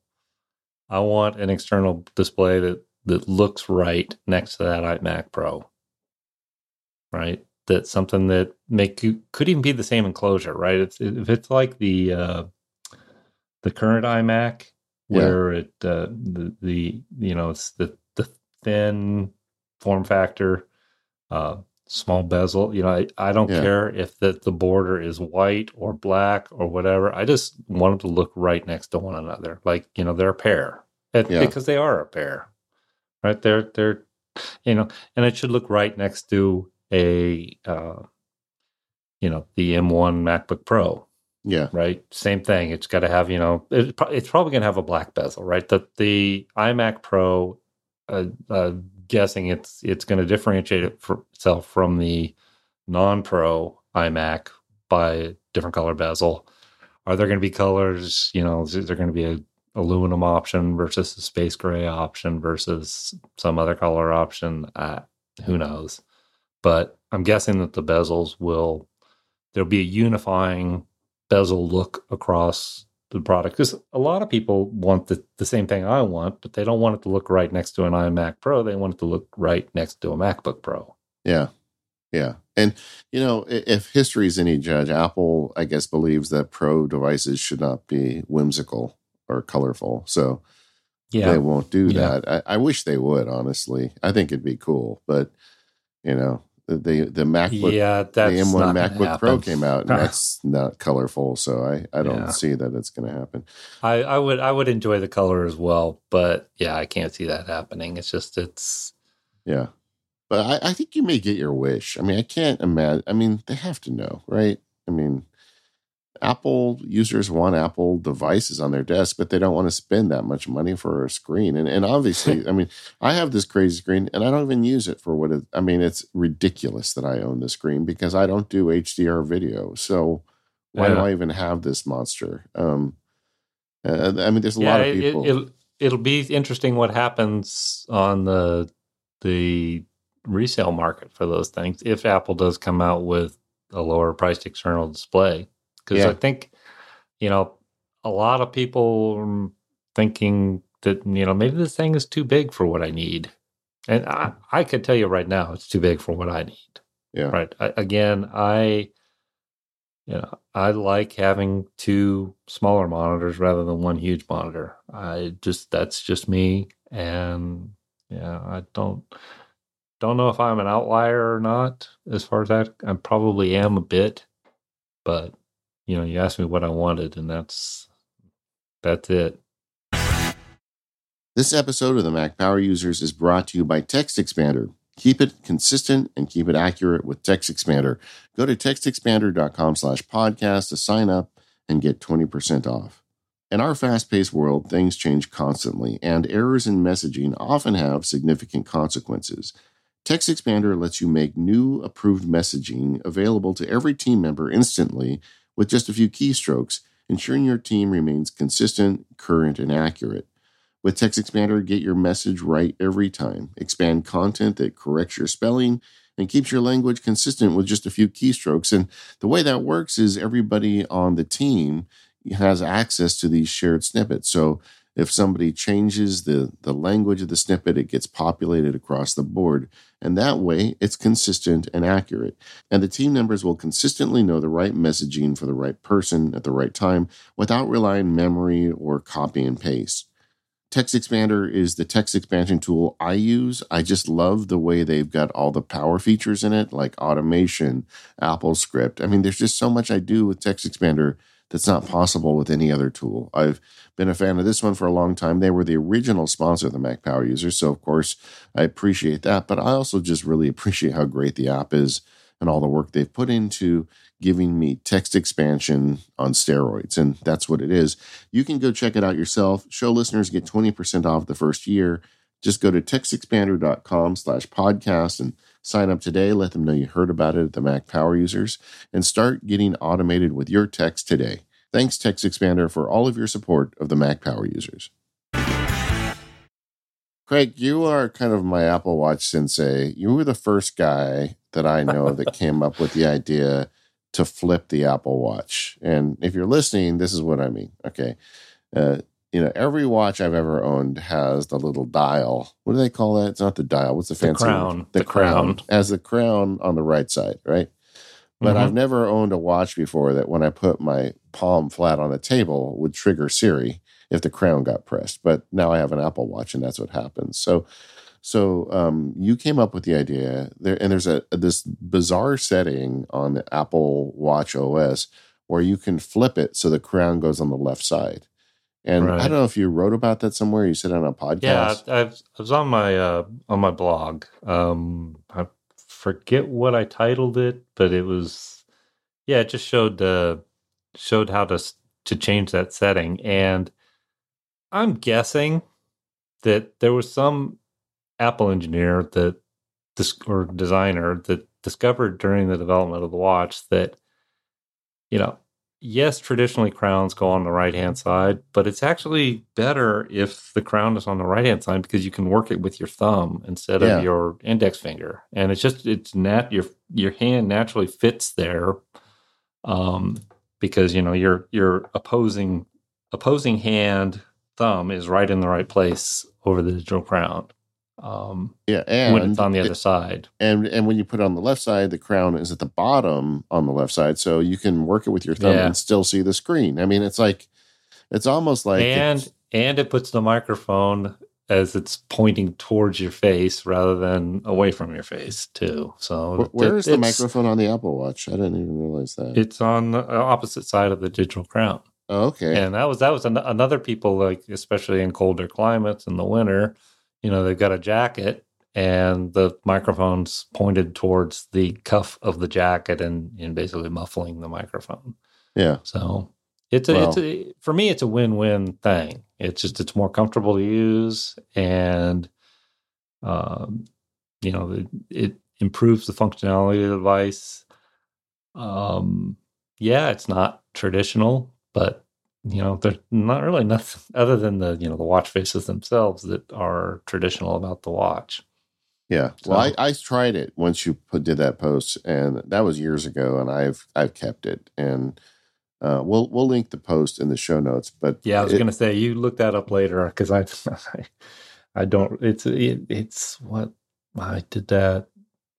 I want an external display that that looks right next to that iMac Pro. Right. That's something that make you could even be the same enclosure, right? It's if it's like the uh, the current iMac, where yeah. it uh, the the you know it's the the thin form factor, uh, small bezel. You know, I, I don't yeah. care if the the border is white or black or whatever. I just want them to look right next to one another, like you know they're a pair, it, yeah. because they are a pair, right? They're they're you know, and it should look right next to a uh, you know the M1 MacBook Pro yeah. Right. Same thing. It's got to have, you know, it, it's probably going to have a black bezel, right? The the iMac Pro, uh, uh, guessing it's it's going to differentiate it itself from the non-Pro iMac by different color bezel. Are there going to be colors? You know, is there going to be a aluminum option versus a space gray option versus some other color option? Uh, who knows? But I'm guessing that the bezels will there'll be a unifying bezel look across the product because a lot of people want the, the same thing I want, but they don't want it to look right next to an iMac Pro. They want it to look right next to a MacBook Pro. Yeah. Yeah. And, you know, if history is any judge, Apple, I guess, believes that Pro devices should not be whimsical or colorful. So yeah. they won't do yeah. that. I, I wish they would, honestly. I think it'd be cool. But, you know, the the MacBook, yeah, the M1 MacBook Pro came out, and <laughs> that's not colorful. So I I don't yeah. see that it's going to happen. I I would I would enjoy the color as well, but yeah, I can't see that happening. It's just it's yeah, but I I think you may get your wish. I mean, I can't imagine. I mean, they have to know, right? I mean, Apple users want Apple devices on their desk, but they don't want to spend that much money for a screen. And and obviously, <laughs> I mean, I have this crazy screen and I don't even use it for what it I mean, it's ridiculous that I own the screen because I don't do HDR video. So why yeah. do I even have this monster? Um uh, I mean, there's a yeah, lot of people. It, it'll, it'll be interesting what happens on the the resale market for those things if Apple does come out with a lower priced external display because yeah. I think you know a lot of people thinking that you know maybe this thing is too big for what I need, and I hmm. I could tell you right now it's too big for what I need. Yeah. Right. I, again, I you know I like having two smaller monitors rather than one huge monitor. I just that's just me, and yeah, I don't don't know if I'm an outlier or not as far as that. I probably am a bit, but you know, you asked me what I wanted, and that's that's it. This episode of the Mac Power Users is brought to you by TextExpander. Keep it consistent and keep it accurate with TextExpander. Go to textexpander.com slash podcast to sign up and get 20% off. In our fast paced world, things change constantly, and errors in messaging often have significant consequences. Text Expander lets you make new approved messaging available to every team member instantly with just a few keystrokes, ensuring your team remains consistent, current, and accurate. With TextExpander, get your message right every time. Expand content that corrects your spelling and keeps your language consistent with just a few keystrokes. And the way that works is everybody on the team has access to these shared snippets. So if somebody changes the, the language of the snippet, it gets populated across the board. And that way, it's consistent and accurate. And the team members will consistently know the right messaging for the right person at the right time without relying memory or copy and paste. TextExpander is the text expansion tool I use. I just love the way they've got all the power features in it, like automation, AppleScript. I mean, there's just so much I do with TextExpander that's not possible with any other tool. I've been a fan of this one for a long time. They were the original sponsor of the Mac Power Users, so of course I appreciate that. But I also just really appreciate how great the app is and all the work they've put into giving me text expansion on steroids. And that's what it is. You can go check it out yourself. Show listeners get 20% off the first year. Just go to textexpander.com slash podcast and sign up today. Let them know you heard about it at the Mac Power Users and start getting automated with your text today. Thanks, TextExpander, for all of your support of the Mac Power Users. Craig, you are kind of my Apple Watch sensei. You were the first guy that I know that <laughs> came up with the idea to flip the Apple Watch. And if you're listening, this is what I mean. Okay. Uh, you know, every watch I've ever owned has the little dial. What do they call that? It's not the dial. What's the fancy the crown? The, the crown. crown. As the crown on the right side, right? But mm-hmm. I've never owned a watch before that when I put my palm flat on the table would trigger Siri if the crown got pressed. But now I have an Apple Watch and that's what happens. So so um, you came up with the idea there, and there's a this bizarre setting on the Apple Watch OS where you can flip it so the crown goes on the left side. And right. I don't know if you wrote about that somewhere. You said on a podcast. Yeah, I, I was on my uh, on my blog. Um, I forget what I titled it, but it was yeah, it just showed uh, showed how to to change that setting. And I'm guessing that there was some Apple engineer that this or designer that discovered during the development of the watch that you know yes traditionally crowns go on the right hand side but it's actually better if the crown is on the right hand side because you can work it with your thumb instead yeah. of your index finger and it's just it's nat your your hand naturally fits there um because you know your your opposing opposing hand thumb is right in the right place over the digital crown um, yeah, and when it's on the other side. And and when you put it on the left side, the crown is at the bottom on the left side, so you can work it with your thumb yeah. and still see the screen. I mean, it's like it's almost like and and it puts the microphone as it's pointing towards your face rather than away from your face too. So where is the microphone on the Apple Watch? I didn't even realize that. It's on the opposite side of the digital crown. Oh, okay. And that was that was an, another people like especially in colder climates in the winter you know, they've got a jacket and the microphone's pointed towards the cuff of the jacket and, and basically muffling the microphone. Yeah. So it's a, well, it's a, for me, it's a win-win thing. It's just, it's more comfortable to use and, um, you know, it, it improves the functionality of the device. Um, yeah, it's not traditional, but you know, there's not really nothing <laughs> other than the you know the watch faces themselves that are traditional about the watch. Yeah, so, well, I, I tried it once you put, did that post, and that was years ago, and I've I've kept it, and uh, we'll we'll link the post in the show notes. But yeah, I was going to say you look that up later because I, I, <laughs> I don't. It's it, it's what I did that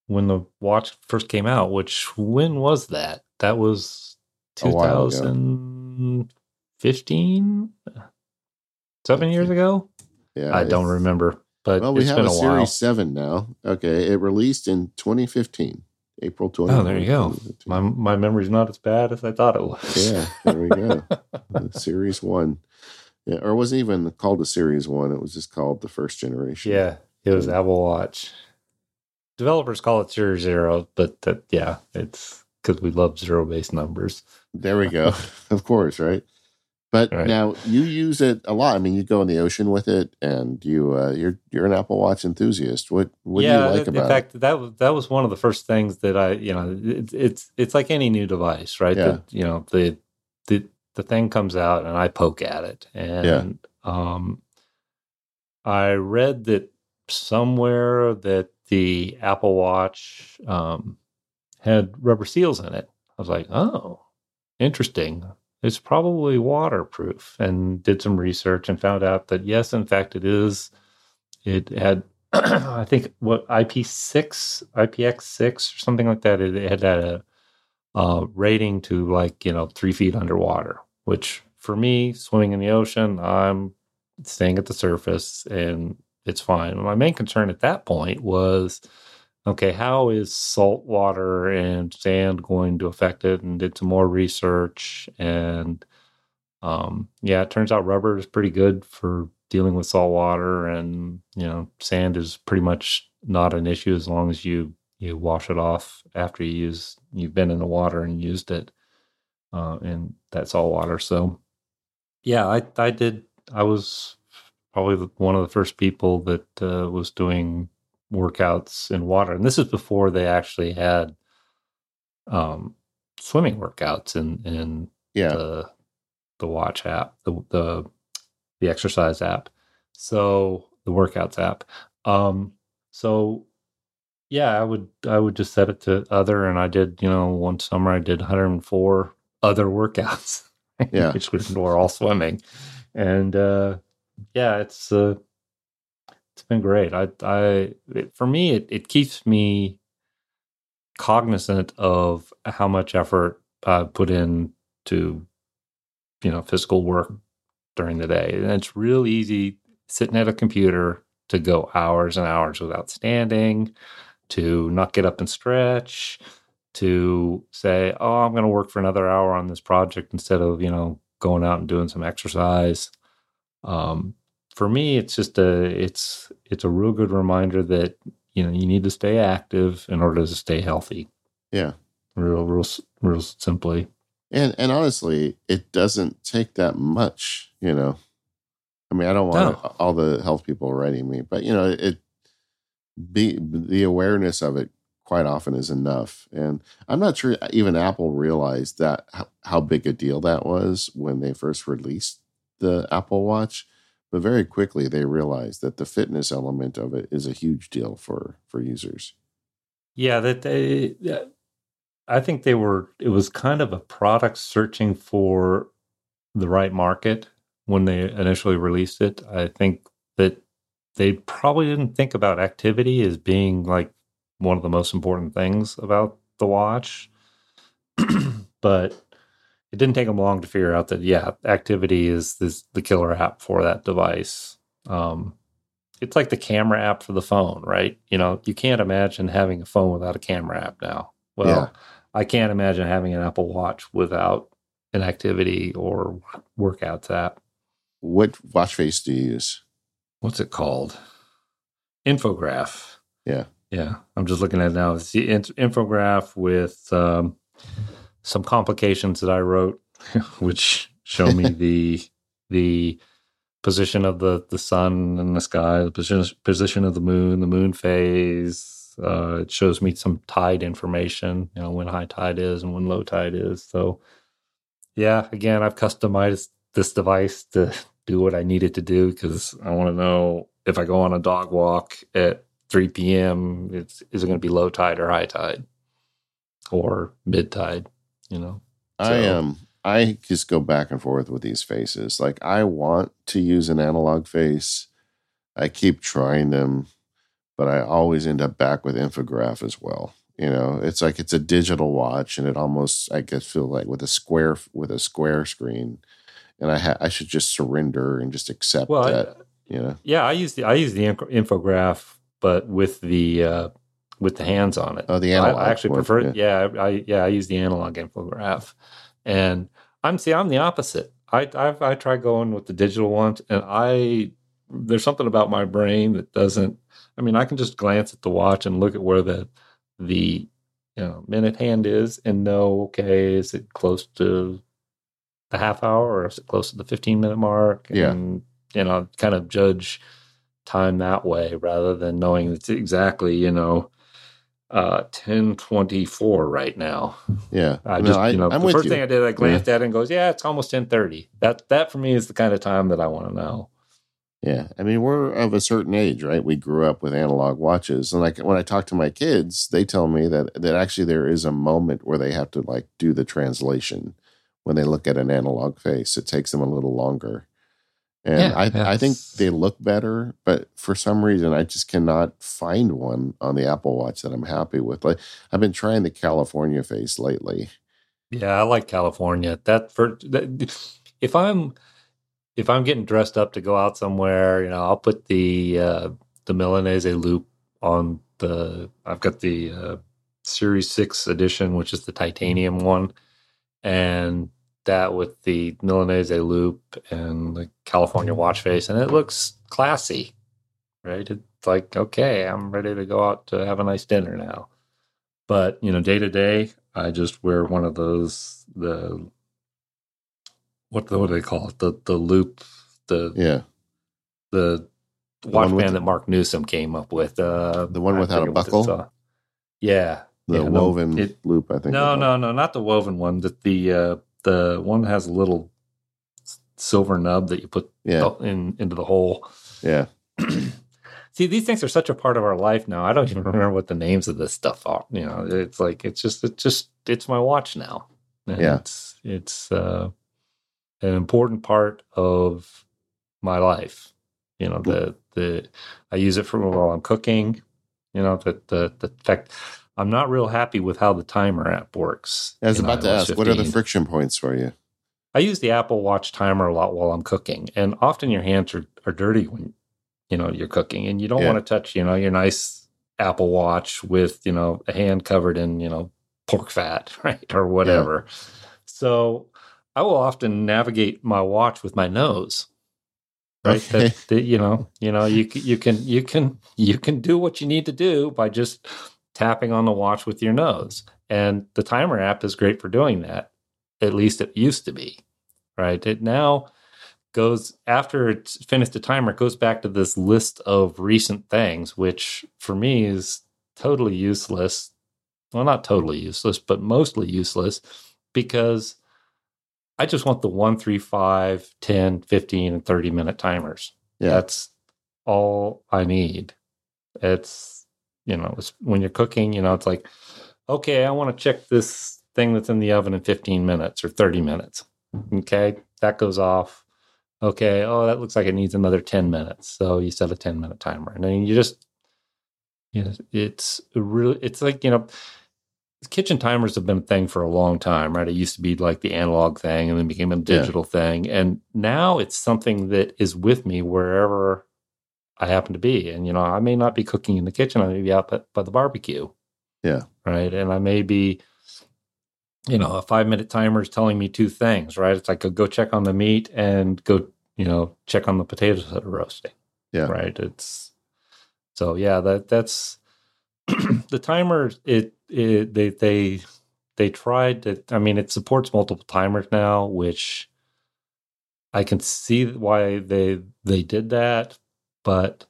when the watch first came out. Which when was that? That was two thousand 15 seven years ago? Yeah i don't remember but well we have a, a series 7 now. Okay it released in 2015 april 20 oh there you go. My, my memory's not as bad as i thought it was. Yeah there we go. <laughs> Series 1 yeah, or it wasn't even called a series 1 it was just called the first generation. Yeah it was apple watch. Developers call it series 0 but that yeah it's because we love zero based numbers. There we go. <laughs> Of course right but right. now you use it a lot. I mean, you go in the ocean with it, and you uh, you're you're an Apple Watch enthusiast. What what yeah, do you like about it? in fact, it? that was that was one of the first things that I you know it, it's it's like any new device, right? Yeah. The, you know the the the thing comes out, and I poke at it, and yeah. um, I read that somewhere that the Apple Watch um, had rubber seals in it. I was like, oh, interesting it's probably waterproof and did some research and found out that yes in fact it is. It had <clears throat> i think what ip6 ipx6 or something like that. It, had a uh, rating to like you know three feet underwater which for me swimming in the ocean i'm staying at the surface and it's fine. My main concern at that point was okay, how is salt water and sand going to affect it? And did some more research. And um, yeah, it turns out rubber is pretty good for dealing with salt water, and you know, sand is pretty much not an issue as long as you you wash it off after you use you've been in the water and used it uh, in that salt water. So yeah, I I did. I was probably one of the first people that uh, was doing workouts in water, and this is before they actually had um, swimming workouts in in yeah. the the watch app, the the the exercise app, so the workouts app. Um, so yeah, I would I would just set it to other, and I did you know one summer I did 104 other workouts, <laughs> yeah, which were all swimming, and uh, yeah, it's uh, it's been great. I I it, for me it it keeps me cognizant of how much effort I put in to you know physical work during the day, and it's real easy sitting at a computer to go hours and hours without standing, to not get up and stretch, to say, "Oh, I'm going to work for another hour on this project instead of you know going out and doing some exercise." Um, for me, it's just a it's it's a real good reminder that you know you need to stay active in order to stay healthy. Yeah, real real real simply. And and honestly, it doesn't take that much. You know, I mean, I don't want no. all the health people writing me, but you know, it be the awareness of it quite often is enough. And I'm not sure even Apple realized that how, how big a deal that was when they first released the Apple Watch but very quickly they realized that the fitness element of it is a huge deal for for users. Yeah, that they I think they were it was kind of a product searching for the right market when they initially released it. I think that they probably didn't think about activity as being like one of the most important things about the watch. <clears throat> but it didn't take them long to figure out that yeah, activity is this, the killer app for that device. Um, it's like the camera app for the phone, right? You know, you can't imagine having a phone without a camera app now. Well, yeah. I can't imagine having an Apple Watch without an activity or workouts app. What watch face do you use? What's it called? Infograph. Yeah. Yeah. I'm just looking at it now. It's the infograph with um, some complications that I wrote, <laughs> which show me <laughs> the the position of the the sun in the sky, the position position of the moon, the moon phase. Uh, it shows me some tide information, you know, when high tide is and when low tide is. So, yeah, again, I've customized this device to <laughs> do what I need it to do because I want to know if I go on a dog walk at 3 p.m. It's is it going to be low tide or high tide or mid tide? You know. So. I am. Um, I just go back and forth with these faces. Like I want to use an analog face. I keep trying them, but I always end up back with infograph as well. You know, it's like it's a digital watch, and it almost I guess feel like with a square with a square screen, and I ha- I should just surrender and just accept well, that. I, you know, yeah, I use the I use the infograph, but with the uh, with the hands on it. Oh, the analog. I, I actually prefer. Yeah. yeah, I yeah I use the analog infograph, and I'm see I'm the opposite. I I've, I try going with the digital ones, and I there's something about my brain that doesn't. I mean, I can just glance at the watch and look at where the the you know minute hand is, and know okay, is it close to the half hour or is it close to the 15 minute mark? Yeah. And you know, kind of judge time that way rather than knowing it's exactly you know uh 1024 right now. Yeah. I just I, you know I'm the first you. thing i did i glanced yeah. at it and goes yeah it's almost 1030 that that for me is the kind of time that i want to know. Yeah. I mean we're of a certain age right? We grew up with analog watches. And like when i talk to my kids they tell me that that actually there is a moment where they have to like do the translation when they look at an analog face. It takes them a little longer and yeah, I, I think they look better, but for some reason I just cannot find one on the Apple Watch that I'm happy with. Like I've been trying the California face lately. Yeah, I like California. That for that, if I'm if I'm getting dressed up to go out somewhere, you know, I'll put the uh, the Milanese loop on the the I've got the uh, Series Six edition, which is the titanium one, and that with the Milanese loop and the California watch face, and it looks classy, right? It's like okay, I'm ready to go out to have a nice dinner now. But you know, day to day, I just wear one of those the what what do they call it the the loop the yeah the, the watch band the, that Marc Newson came up with uh, the one without a buckle. Uh, yeah, the yeah, woven it, loop. I think. No, no, no, not the woven one. That the uh, the one has a little silver nub that you put yeah. in into the hole. Yeah. <clears throat> See, these things are such a part of our life now. I don't even remember what the names of this stuff are. You know, it's like it's just it's just it's my watch now. And yeah. It's it's uh, an important part of my life. You know, the the I use it for while I'm cooking. You know, the the the fact I'm not real happy with how the timer app works. I was about to ask, 15. what are the friction points for you? I use the Apple Watch timer a lot while I'm cooking, and often your hands are, are dirty when you know you're cooking and you don't yeah. want to touch you know your nice apple watch with you know a hand covered in you know pork fat <laughs> right or whatever yeah. so i will often navigate my watch with my nose right okay. that, that, you know you know you you can you can you can do what you need to do by just tapping on the watch with your nose and the timer app is great for doing that at least it used to be right it now goes after it's finished the timer, it goes back to this list of recent things, which for me is totally useless. Well, not totally useless, but mostly useless because I just want the one, three, five, 10, 15, and 30 minute timers. Yeah. That's all I need. It's, you know, it's, when you're cooking, you know, it's like, okay, I want to check this thing that's in the oven in 15 minutes or 30 minutes. Okay. That goes off okay, oh, that looks like it needs another 10 minutes. So you set a 10 minute timer. And then you just, you know, it's really, it's like, you know, kitchen timers have been a thing for a long time, right? It used to be like the analog thing and then became a digital yeah. thing. And now it's something that is with me wherever I happen to be. And, you know, I may not be cooking in the kitchen, I may be out by the barbecue. Yeah. Right. And I may be, you know, a five minute timer is telling me two things, right? It's like go check on the meat and go you know, check on the potatoes that are roasting. Yeah. Right. It's so yeah, that that's <clears throat> the timer it, it they they they tried to I mean it supports multiple timers now, which I can see why they they did that, but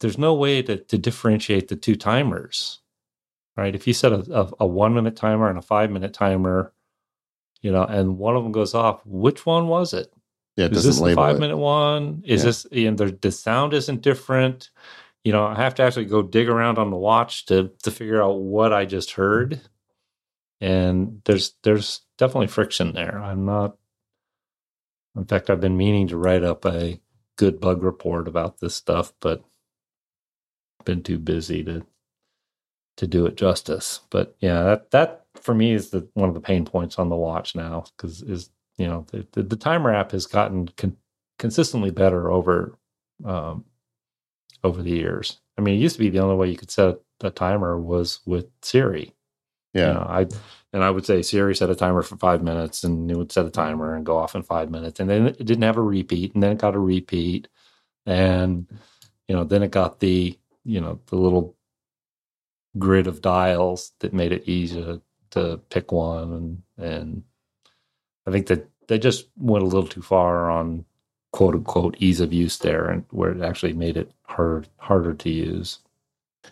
there's no way to, to differentiate the two timers. Right. If you set a, a, a one minute timer and a five minute timer, you know, and one of them goes off, which one was it? Yeah, it is this the five it. minute one? Is yeah. this you know, the, the sound isn't different? You know, I have to actually go dig around on the watch to to figure out what I just heard. And there's there's definitely friction there. I'm not in fact I've been meaning to write up a good bug report about this stuff, but been too busy to to do it justice. But yeah, that that for me is the one of the pain points on the watch now because is you know the, the, the timer app has gotten con- consistently better over um, over the years. I mean, it used to be the only way you could set a timer was with Siri. Yeah, you know, I and I would say Siri set a timer for five minutes, and it would set a timer and go off in five minutes, and then it didn't have a repeat, and then it got a repeat, and you know, then it got the you know the little grid of dials that made it easy to, to pick one. And and I think that they just went a little too far on quote unquote ease of use there, and where it actually made it hard harder to use.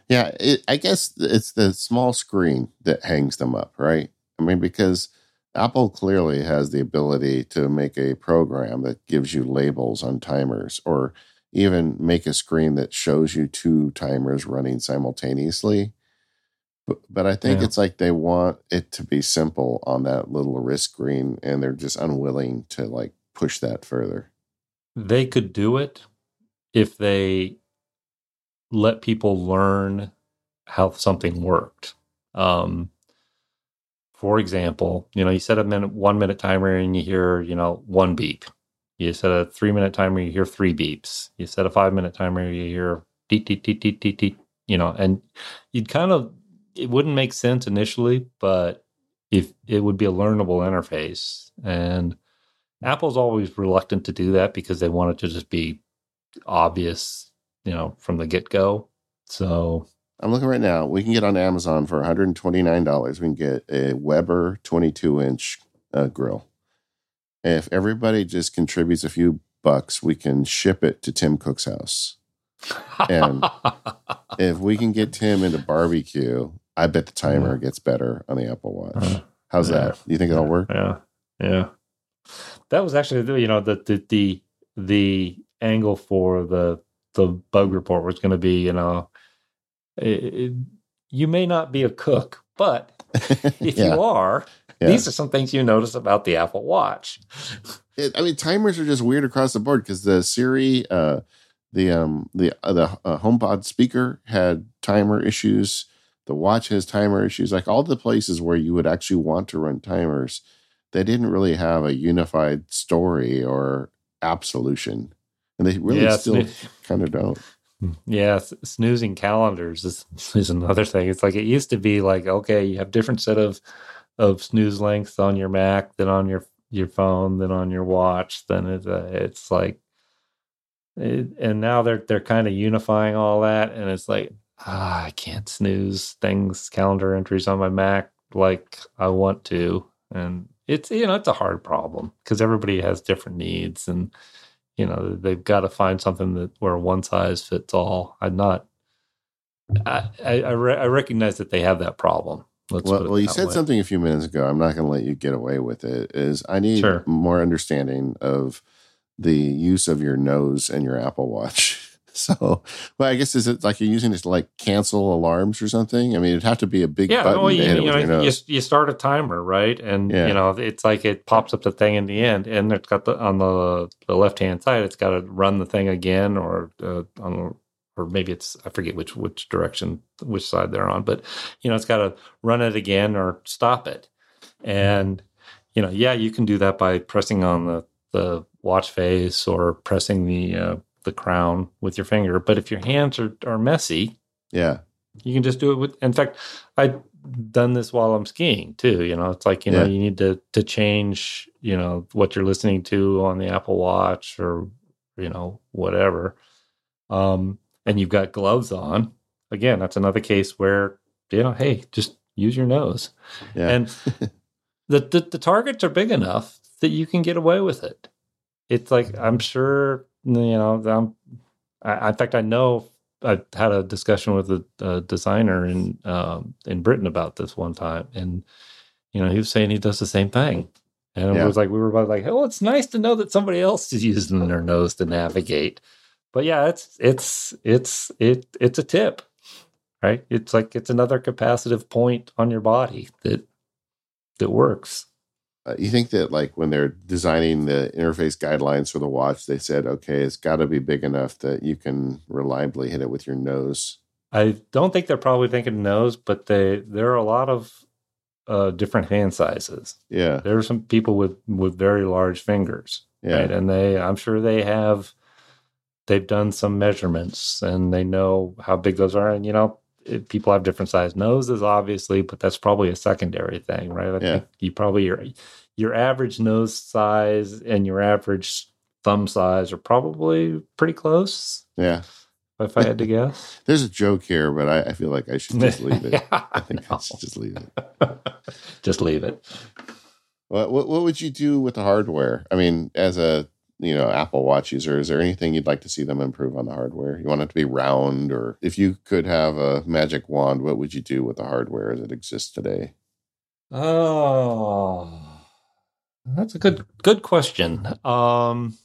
Yeah, it, I guess it's the small screen that hangs them up, right? I mean, because Apple clearly has the ability to make a program that gives you labels on timers, or even make a screen that shows you two timers running simultaneously. But, but I think yeah. it's like they want it to be simple on that little wrist screen, and they're just unwilling to like push that further. They could do it if they let people learn how something worked. Um, for example, you know, you set a minute, one minute timer and you hear, you know, one beep. You set a three minute timer, you hear three beeps. You set a five minute timer, you hear deet, deet, deet, deet, deet, deet, you know, and you'd kind of it wouldn't make sense initially, but if it would be a learnable interface, and Apple's always reluctant to do that because they want it to just be obvious, you know, from the get go. So I'm looking right now. We can get on Amazon for $129. We can get a Weber 22 inch uh, grill. If everybody just contributes a few bucks, we can ship it to Tim Cook's house. And <laughs> if we can get Tim into barbecue, I bet the timer yeah. gets better on the Apple Watch. Uh, How's yeah. that? Do you think it'll work? Yeah, yeah. That was actually you know the the the, the angle for the the bug report was going to be you know it, you may not be a cook, but <laughs> if yeah. you are, yeah. these are some things you notice about the Apple Watch. It, I mean, timers are just weird across the board because the Siri, uh, the um, the uh, the uh, HomePod speaker had timer issues. The watch has timer issues. Like all the places where you would actually want to run timers, they didn't really have a unified story or app solution, and they really yeah, still kind of don't. Yeah, snoozing calendars is <laughs> is another thing. It's like it used to be like okay, you have different set of of snooze lengths on your Mac than on your your phone than on your watch. Then it, uh, it's like, it, and now they're they're kind of unifying all that, and it's like ah, I can't snooze things calendar entries on my Mac like I want to, and it's you know it's a hard problem because everybody has different needs and you know they've got to find something that where one size fits all. I'm not. I I, I, re- I recognize that they have that problem. Let's well, well you said way. something a few minutes ago. I'm not going to let you get away with it. Is I need sure. more understanding of the use of your nose and your Apple Watch. <laughs> <laughs> So, well, I guess is it like you're using this to like cancel alarms or something? I mean, it'd have to be a big yeah. Button well, you, you know, you, you, start a timer, right? And yeah. you know, it's like it pops up the thing in the end, and it's got the on the the left hand side, it's got to run the thing again, or uh, on or maybe it's I forget which which direction which side they're on, but you know, it's got to run it again or stop it, and you know, yeah, you can do that by pressing on the the watch face or pressing the uh, the crown with your finger. But if your hands are, are messy, yeah, you can just do it with. In fact, I've done this while I'm skiing too. You know, it's like you know you need to to change you know what you're listening to on the Apple Watch or you know whatever, um, and you've got gloves on. Again, that's another case where you know, hey, just use your nose, yeah. and <laughs> the, the the targets are big enough that you can get away with it. It's like I'm sure you know, I'm, I, in fact, I know I had a discussion with a, a designer in um, in Britain about this one time, and you know, he was saying he does the same thing. And yeah. it was like we were both like, "Oh, it's nice to know that somebody else is using their nose to navigate." But yeah, it's it's it's it it's a tip, right? It's like it's another capacitive point on your body that that works uh, you think that like when they're designing the interface guidelines for the watch they said okay it's got to be big enough that you can reliably hit it with your nose? I don't think they're probably thinking nose but they there are a lot of uh, different hand sizes. Yeah. There are some people with with very large fingers yeah. right? and they i'm sure they have they've done some measurements and they know how big those are. And you know people have different size noses, obviously, but that's probably a secondary thing, right? I yeah. think you probably your your average nose size and your average thumb size are probably pretty close. Yeah. If I had to <laughs> guess, there's a joke here, but I, I feel like I should just leave it. <laughs> yeah, I think I, I should just leave it. <laughs> just leave it. What, what what would you do with the hardware? I mean, as a you know Apple Watch user, is there anything you'd like to see them improve on the hardware? You want it to be round, or if you could have a magic wand, what would you do with the hardware as it exists today? Oh, that's a good good question. Um,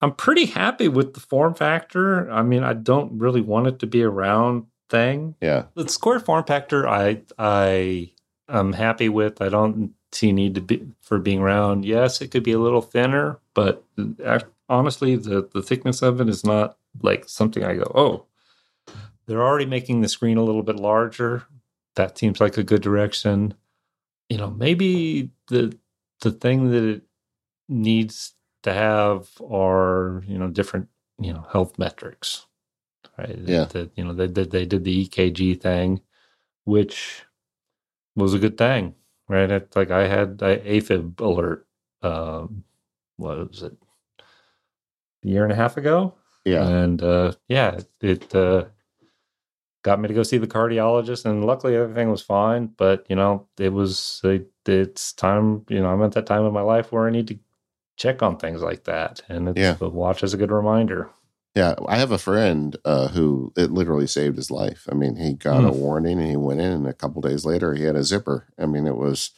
I'm pretty happy with the form factor. I mean, I don't really want it to be a round thing. Yeah, the square form factor, I I am happy with. I don't see need to be for being round. Yes, it could be a little thinner, but honestly, the the thickness of it is not like something I go, oh, they're already making the screen a little bit larger. That seems like a good direction. You know, maybe the the thing that it needs to have are you know different you know health metrics right? Yeah. That, you know, they did they did the EKG thing, which was a good thing, right? It's like I had a AFib alert. Um, what was it? A year and a half ago. Yeah. And uh, yeah, it uh, got me to go see the cardiologist, and luckily everything was fine. But you know, it was it, it's time. You know, I'm at that time in my life where I need to check on things like that, and it's, Yeah. the watch is a good reminder. Yeah, I have a friend uh, who it literally saved his life. I mean, he got a Hmm. warning and he went in, and a couple days later, he had a zipper. I mean, it was,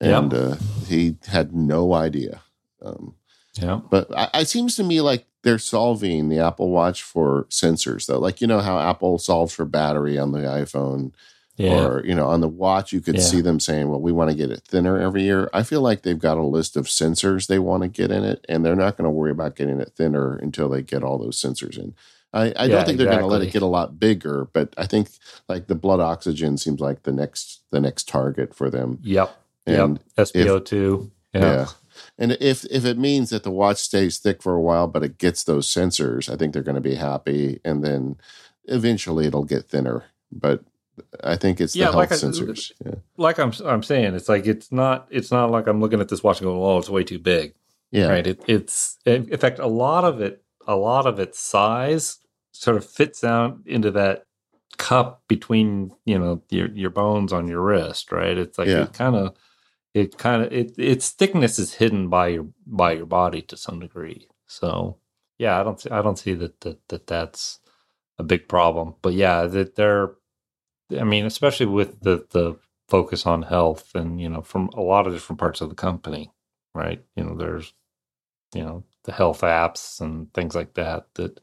Yeah. and uh, he had no idea. Um, Yeah. but I, it seems to me like they're solving the Apple Watch for sensors, though. Like you know how Apple solves for battery on the iPhone, Yeah. or you know on the watch, you could Yeah. see them saying, "Well, we want to get it thinner every year." I feel like they've got a list of sensors they want to get in it, and they're not going to worry about getting it thinner until they get all those sensors in. I, I Yeah, don't think they're going to let it get a lot bigger, but I think like the blood oxygen seems like the next the next target for them. Yep. And yep. SPO2. yeah. Yeah. And if if it means that the watch stays thick for a while, but it gets those sensors, I think they're going to be happy. And then eventually it'll get thinner. But I think it's the Yeah, health like I- sensors. Yeah. Like I'm I'm saying, it's like it's not it's not like I'm looking at this watch and going, "Oh, it's way too big." Yeah. Right. It, it's in fact a lot of it a lot of its size sort of fits out into that cup between you know your your bones on your wrist. Right. It's like Yeah. it kind of it kind of it its thickness is hidden by your by your body to some degree. So yeah, I don't see- I don't see that that, that that's a big problem. But yeah, that they're I mean, especially with the the focus on health and you know from a lot of different parts of the company, right? You know, there's you know the health apps and things like that that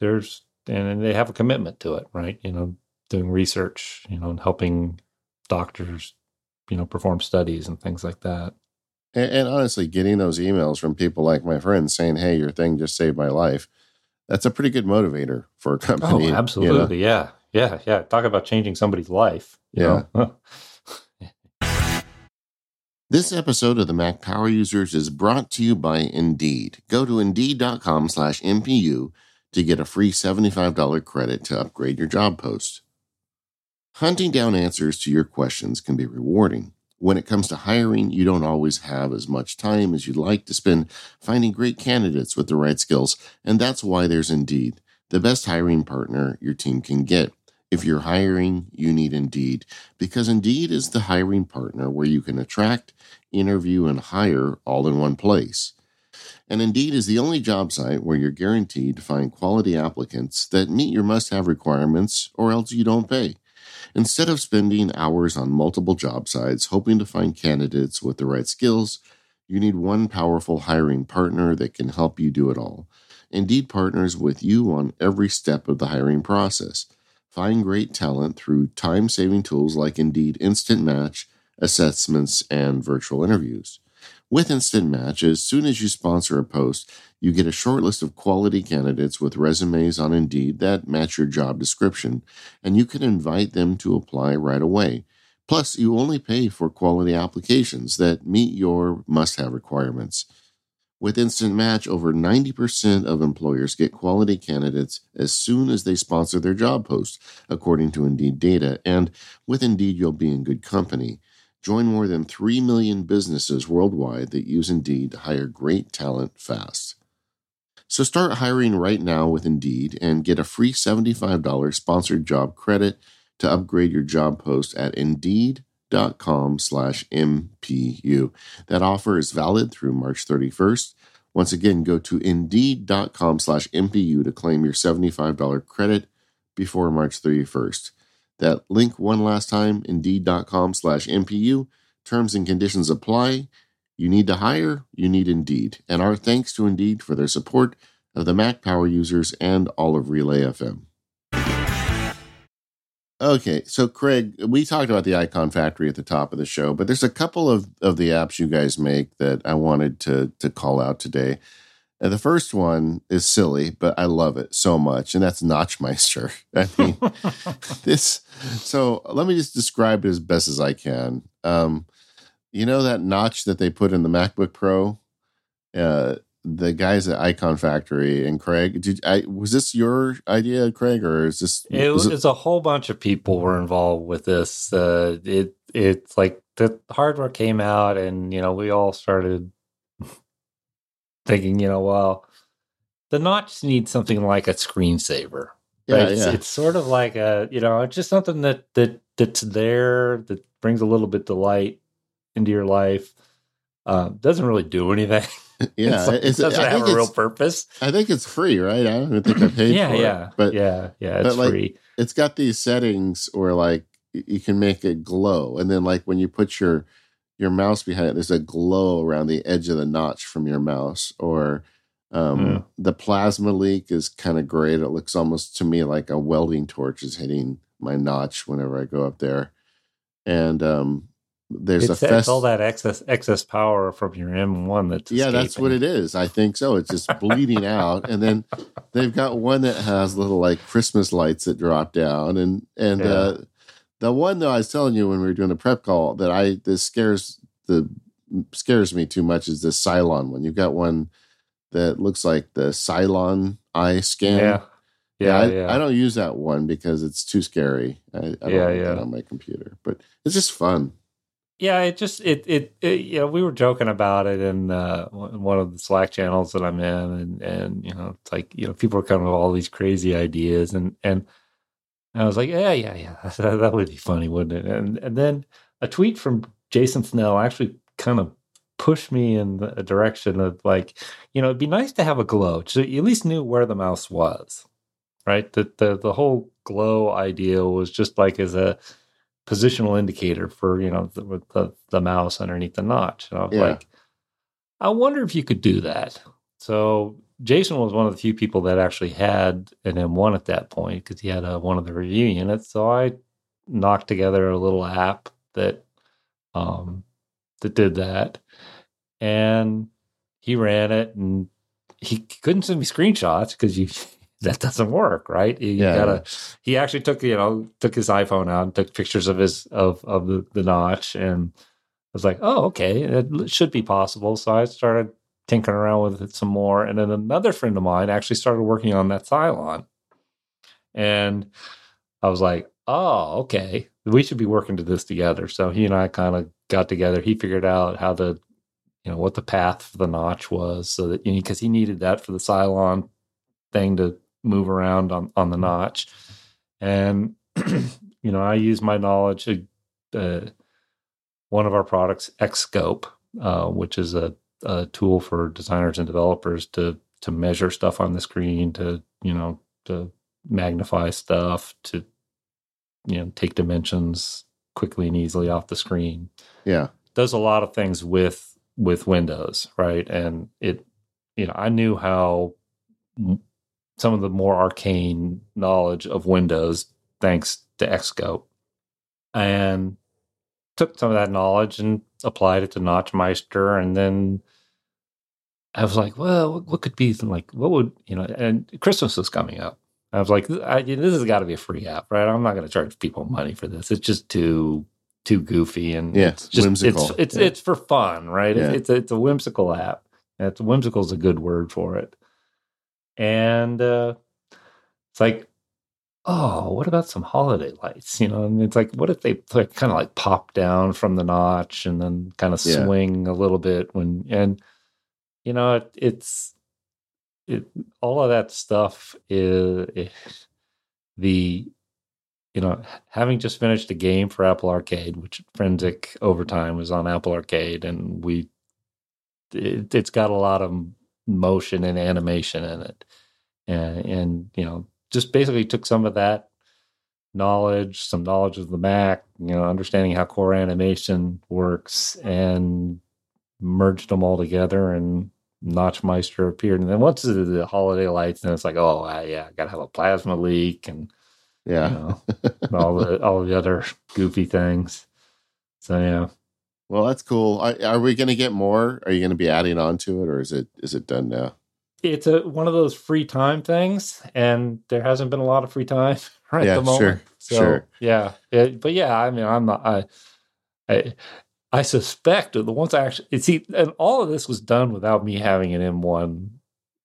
there's and they have a commitment to it, right? You know, doing research, you know, and helping doctors, you know, perform studies and things like that. And, and honestly, getting those emails from people like my friends saying, "Hey, your thing just saved my life," that's a pretty good motivator for a oh, company. Oh, <laughs> you know? absolutely. Yeah. Yeah. Yeah. Talk about changing somebody's life. Yeah. <laughs> This episode of the Mac Power Users is brought to you by Indeed. Go to Indeed.com slash MPU to get a free $75 credit to upgrade your job post. Hunting down answers to your questions can be rewarding. When it comes to hiring, you don't always have as much time as you'd like to spend finding great candidates with the right skills, and that's why there's Indeed, the best hiring partner your team can get. If you're hiring, you need Indeed, because Indeed is the hiring partner where you can attract, interview, and hire all in one place. And Indeed is the only job site where you're guaranteed to find quality applicants that meet your must have requirements, or else you don't pay. Instead of spending hours on multiple job sites hoping to find candidates with the right skills, you need one powerful hiring partner that can help you do it all. Indeed partners with you on every step of the hiring process. Find great talent through time saving tools like Indeed Instant Match, assessments, and virtual interviews. With Instant Match, as soon as you sponsor a post, you get a short list of quality candidates with resumes on Indeed that match your job description, and you can invite them to apply right away. Plus, you only pay for quality applications that meet your must have requirements. With Instant Match, over 90% of employers get quality candidates as soon as they sponsor their job post, according to Indeed data. And with Indeed, you'll be in good company. Join more than 3 million businesses worldwide that use Indeed to hire great talent fast. So start hiring right now with Indeed and get a free $75 sponsored job credit to upgrade your job post at Indeed.com slash MPU. That offer is valid through March 31st. Once again, go to Indeed.com slash MPU to claim your $75 credit before March 31st. That link one last time, Indeed.com slash MPU. Terms and conditions apply. You need to hire, you need Indeed. And our thanks to Indeed for their support of the Mac Power users and all of Relay FM. Okay, so Craig, we talked about the Icon Factory at the top of the show, but there's a couple of, of the apps you guys make that I wanted to to call out today. And the first one is silly, but I love it so much, and that's Notchmeister. <laughs> I mean, <laughs> this. So let me just describe it as best as I can. Um, you know that notch that they put in the MacBook Pro. Uh, the guys at Icon Factory and Craig. Did I was this your idea, Craig, or is this? It was it, a whole bunch of people were involved with this. Uh, it it's like the hardware came out, and you know we all started <laughs> thinking, you know, well, the notch needs something like a screensaver. Yeah, right? It's, yeah. it's sort of like a you know, it's just something that that that's there that brings a little bit delight into your life. Um, doesn't really do anything. <laughs> <laughs> Yeah, it's like, it's, it doesn't I have a real purpose. I think it's free, right? I don't even think I <laughs> paid Yeah, for yeah, it. But yeah, yeah, it's but, like, free. it's got these settings where like you can make it glow, and then like when you put your your mouse behind it, there's a glow around the edge of the notch from your mouse. Or um, Mm. the plasma leak is kind of great. It looks almost to me like a welding torch is hitting my notch whenever I go up there. And um, there's It's, a it's all that excess excess power from your M1 that's yeah, that's what it is. I think so. It's just bleeding out, and then they've got one that has little like Christmas lights that drop down, and and Yeah. uh, the one though I was telling you when we were doing the prep call that I this scares the scares me too much is the Cylon one. You've got one that looks like the Cylon eye scan. Yeah, yeah, I, yeah. I don't use that one because it's too scary. I, I don't Yeah, yeah. that on my computer, but it's just fun. Yeah it just it, it it know we were joking about it in uh one of the slack channels that i'm in and and you know it's like you know people are coming with all these crazy ideas and and i was like yeah yeah yeah. <laughs> That, that would be funny wouldn't it? And and then a tweet from jason snell actually kind of pushed me in the a direction of like you know it'd be nice to have a glow so you at least knew where the mouse was right? The the, the whole glow idea was just like as a positional indicator for you know the, with the, the mouse underneath the notch. And I was Yeah. like, I wonder if you could do that. So Jason was one of the few people that actually had an M1 at that point because he had a, one of the review units. So I knocked together a little app that um, that did that, and he ran it, and he couldn't send me screenshots because you that doesn't work, right? You, Yeah. gotta. He actually took you know took his iPhone out and took pictures of his of of the, the notch, and I was like, oh okay, it should be possible. So I started tinkering around with it some more, and then another friend of mine actually started working on that Cylon, and I was like, oh okay, we should be working to this together. So he and I kind of got together. He figured out how to you know what the path for the notch was so that because he needed that for the Cylon thing to move around on on the notch. And <clears throat> you know i use my knowledge of uh, one of our products xscope uh, which is a, a tool for designers and developers to to measure stuff on the screen to you know to magnify stuff to you know take dimensions quickly and easily off the screen. Yeah, does a lot of things with with Windows, right? And it, you know, I knew how some of the more arcane knowledge of Windows thanks to Xscope, and took some of that knowledge and applied it to Notchmeister, and then I was like, well, what, could be like? What would you know? And Christmas was coming up. I was like, I, this has got to be a free app, right? I'm not going to charge people money for this. It's just too too goofy and Yeah, it's just whimsical. it's it's Yeah. it's for fun, right? Yeah. It's it's a, it's a whimsical app. It's whimsical is a good word for it. And uh, it's like, oh, what about some holiday lights? You know, and it's like, what if they like, kind of like pop down from the notch and then kind of Yeah. swing a little bit when and you know it, it's it all of that stuff is it, the you know having just finished a game for Apple Arcade, which Frenzic Overtime was on Apple Arcade, and we it, it's got a lot of motion and animation in it, and and you know just basically took some of that knowledge, some knowledge of the Mac, you know, understanding how core animation works, and merged them all together and Notchmeister appeared. And then once the, the holiday lights, and it's like, oh I, yeah, I gotta have a plasma leak and yeah. you know, all the all the other goofy things. So yeah. Well, that's cool. Are, are we going to get more? Are you going to be adding on to it, or is it is it done now? It's a one of those free time things, and there hasn't been a lot of free time <laughs> right Yeah, at the moment. sure, so sure. yeah, yeah, but yeah, I mean, I'm not. I, I I suspect the ones I actually see, and all of this was done without me having an M1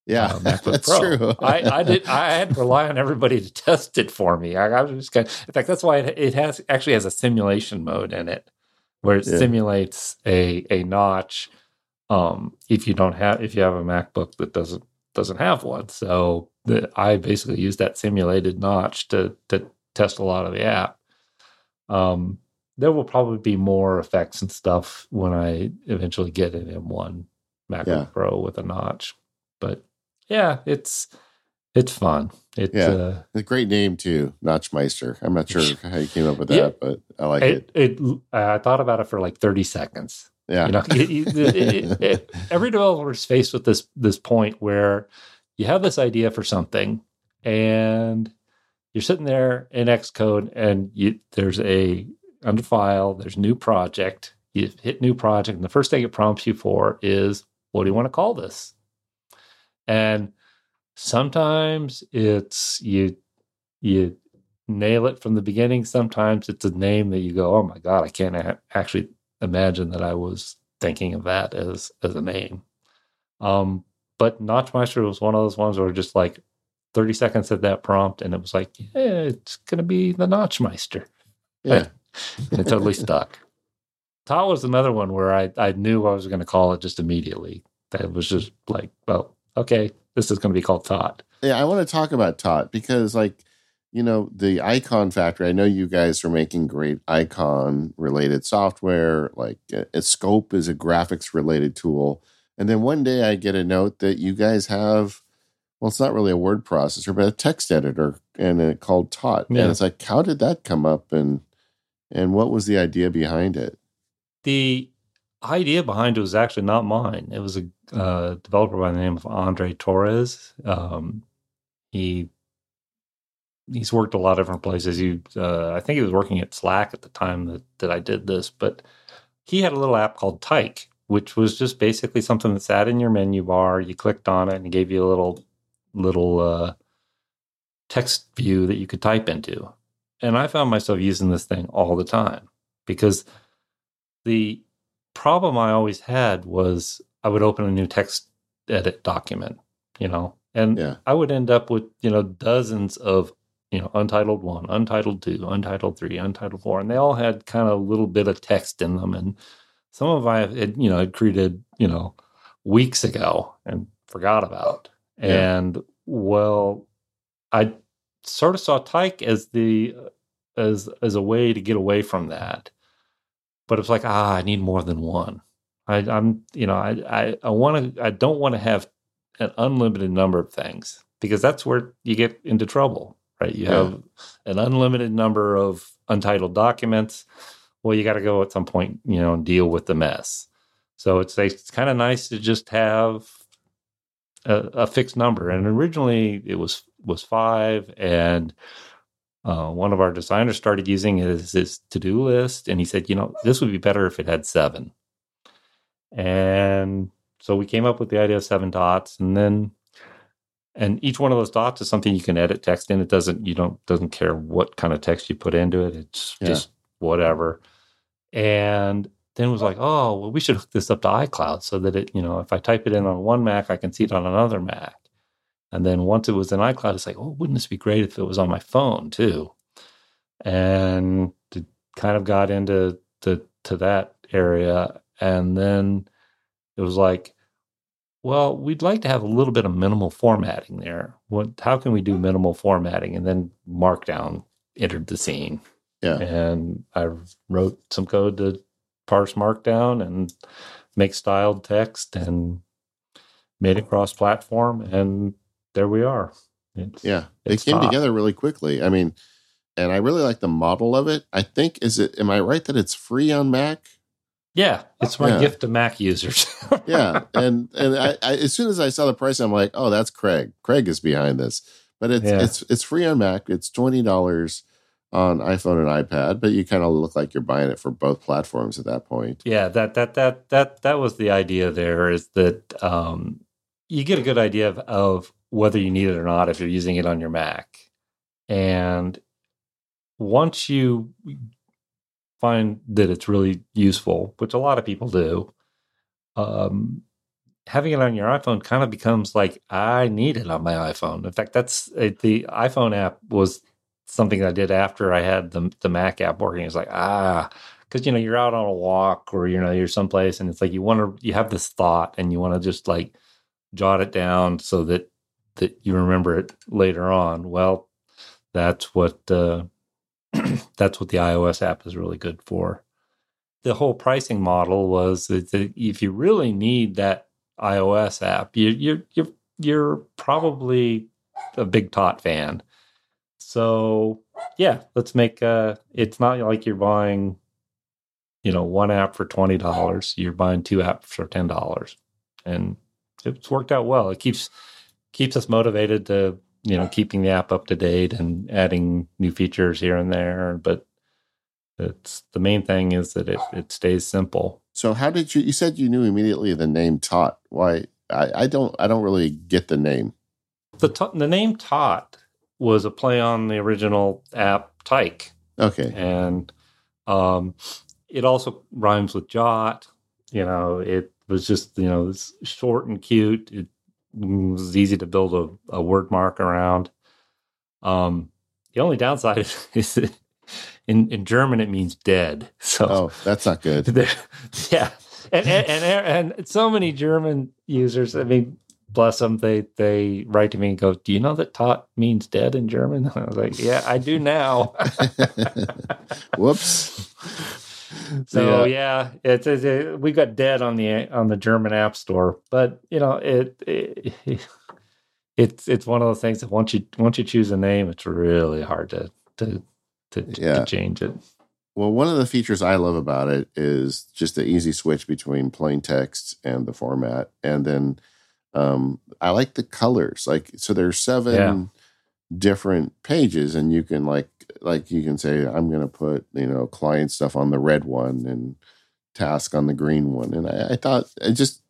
yeah, uh, <laughs> MacBook that's Pro. True. I, I did. I had to rely on everybody to <laughs> test it for me. I, I was just kind. Of, in fact, that's why it, it, has actually has a simulation mode in it, where it yeah. simulates a a notch. Um, if you don't have, if you have a MacBook that doesn't doesn't have one, so the, I basically use that simulated notch to to test a lot of the app. Um, there will probably be more effects and stuff when I eventually get an M1 MacBook yeah. Pro with a notch, but yeah, it's it's fun. It's yeah, uh, a great name too, Notchmeister. I'm not sure <laughs> how you came up with that, yeah, but I like it. It, it I thought about it for like 30 seconds. Yeah, you know, <laughs> it, it, every developer is faced with this this point where you have this idea for something, and you're sitting there in Xcode, and you there's a under file, there's new project. You hit new project, and the first thing it prompts you for is, what do you want to call this? And sometimes it's you you nail it from the beginning. Sometimes it's a name that you go, oh my god, I can't a- actually imagine that I was thinking of that as as a name. Um, but Notchmeister was one of those ones where just like 30 seconds at that prompt, and it was like, yeah, it's gonna be the Notchmeister. <laughs> Yeah. and it totally stuck. Tot was another one where I, I knew I was going to call it just immediately. That was just like, well, okay, this is going to be called Tot. Yeah, I want to talk about Tot because, like, you know, the icon factory. I know you guys are making great icon related software. Like, a, xScope is a graphics related tool. And then one day I get a note that you guys have, well, it's not really a word processor, but a text editor, and it called Tot. Yeah. And it's like, how did that come up, and and what was the idea behind it? The idea behind it was actually not mine. It was a uh, developer by the name of Andre Torres. Um, he he's worked a lot of different places. He, uh, I think he was working at Slack at the time that that I did this, but he had a little app called Tyke, which was just basically something that sat in your menu bar. You clicked on it and it gave you a little little uh, text view that you could type into. And I found myself using this thing all the time because the problem I always had was I would open a new text edit document, you know, and yeah. I would end up with, you know, dozens of, you know, untitled one, untitled two, untitled three, untitled four, and they all had kind of a little bit of text in them. And some of I had, you know, had created, you know, weeks ago and forgot about. Yeah. And well, I sort of saw Tyke as the as as a way to get away from that but it's like ah i need more than one. I, am you know i i, I want to i don't want to have an unlimited number of things because that's where you get into trouble right? You yeah. have an unlimited number of untitled documents. Well you got to go at some point you know and deal with the mess. So it's it's kind of nice to just have a, a fixed number. And originally it was was five and uh, one of our designers started using it as his to-do list and he said you know this would be better if it had seven. And so we came up with the idea of seven dots and then and each one of those dots is something you can edit text in. It doesn't you don't doesn't care what kind of text you put into it. It's yeah. just whatever. And then it was like oh well we should hook this up to icloud so that it you know if i type it in on one mac i can see it on another mac and then once it was in iCloud, it's like, oh, wouldn't this be great if it was on my phone too? And it kind of got into to, to that area. And then it was like, well, we'd like to have a little bit of minimal formatting there. What how can we do minimal formatting? And then Markdown entered the scene. Yeah. And I wrote some code to parse Markdown and make styled text and made it cross platform and there we are. It's, yeah, it came top. together really quickly. I mean, and I really like the model of it. I think is it. Am I right that it's free on Mac? Yeah, it's my yeah. gift to Mac users. <laughs> yeah, and and I, I, as soon as I saw the price, I'm like, oh, that's Craig. Craig is behind this. But it's yeah. it's it's free on Mac. It's twenty dollars on iPhone and iPad, but you kind of look like you're buying it for both platforms at that point. Yeah, that that that that that was the idea. There is that um, you get a good idea of, of whether you need it or not if you're using it on your Mac. And once you find that it's really useful, which a lot of people do, um, having it on your iPhone kind of becomes like I need it on my iPhone. In fact, that's it, the iPhone app was something I did after I had the the Mac app working. It's like ah, because you know you're out on a walk or you know you're someplace and it's like you want to you have this thought and you want to just like jot it down so that that you remember it later on. Well, that's what uh, <clears throat> that's what the iOS app is really good for. The whole pricing model was that if you really need that iOS app, you, you're you're you're probably a big Tot fan. So yeah, let's make uh it's not like you're buying, you know, one app for twenty dollars. You're buying two apps for ten dollars. And it's worked out well. It keeps keeps us motivated to, you know, keeping the app up to date and adding new features here and there. But it's the main thing is that it, it stays simple. So how did you? You said you knew immediately the name Tot. Why? I, I don't. I don't really get the name. The the name Tot was a play on the original app Tyke. Okay. And um, it also rhymes with Jot. You know, it was just you know it's short and cute. It was easy to build a, a word mark around. Um, the only downside is, <laughs> is in in German it means dead. So oh, that's not good. <laughs> yeah, and, and and and so many German users. I mean, bless them, they they write to me and go, "Do you know that tot means dead in German?" <laughs> I was like, "Yeah, I do now." Whoops. <laughs> So yeah, yeah it's, it's it, we got dead on the on the German App Store, but you know it, it <laughs> it's it's one of those things that once you once you choose a name, it's really hard to to to, yeah. to change it. Well, one of the features I love about it is just the easy switch between plain text and the format, and then um, I like the colors. Like, so there's seven. Different pages, and you can like like you can say I'm going to put you know client stuff on the red one and task on the green one, and I, I thought I just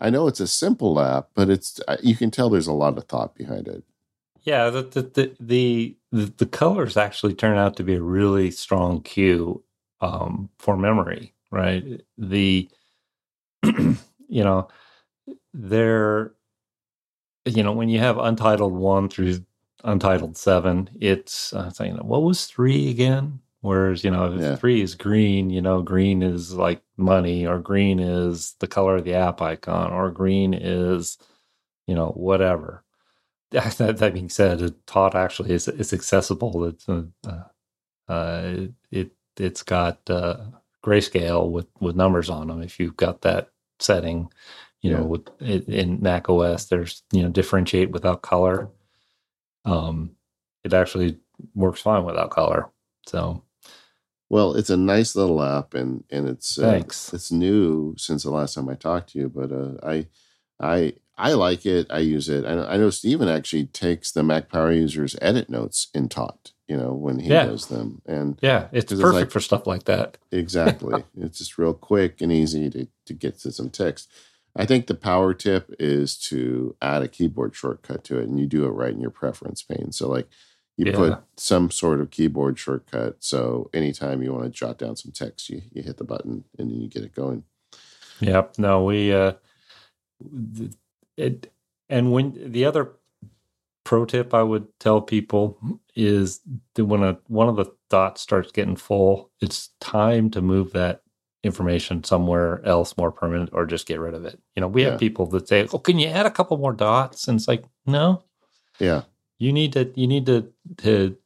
I know it's a simple app, but it's you can tell there's a lot of thought behind it. Yeah, the the the the, the colors actually turn out to be a really strong cue um, for memory, right? The <clears throat> you know they're you know when you have untitled one through untitled seven, it's uh, saying what was three again? Whereas you know if yeah. three is green, you know green is like money, or green is the color of the app icon, or green is you know whatever <laughs> that, that being said, Tot actually is, is accessible. It's uh, uh, it it's got uh, grayscale with with numbers on them. If you've got that setting, you yeah. know, with in Mac OS, there's you know differentiate without color. Um, it actually works fine without color. So, well, it's a nice little app, and and it's uh, thanks. It's new since the last time I talked to you, but uh, I I I like it. I use it. I know, I know Stephen actually takes the Mac Power users edit notes in Tot, you know, when he yeah. does them. And yeah, it's perfect it's like, for stuff like that. exactly. <laughs> it's just real quick and easy to, to get to some text. I think the power tip is to add a keyboard shortcut to it and you do it right in your preference pane. So like you yeah. put some sort of keyboard shortcut. So anytime you want to jot down some text, you, you hit the button and then you get it going. Yep. No, we, uh, it, and when the other pro tip I would tell people is that when a one of the dots starts getting full, it's time to move that information somewhere else more permanent or just get rid of it. You know, we yeah. have people that say, "Oh, can you add a couple more dots?" And it's like, "No." Yeah. You need to you need to to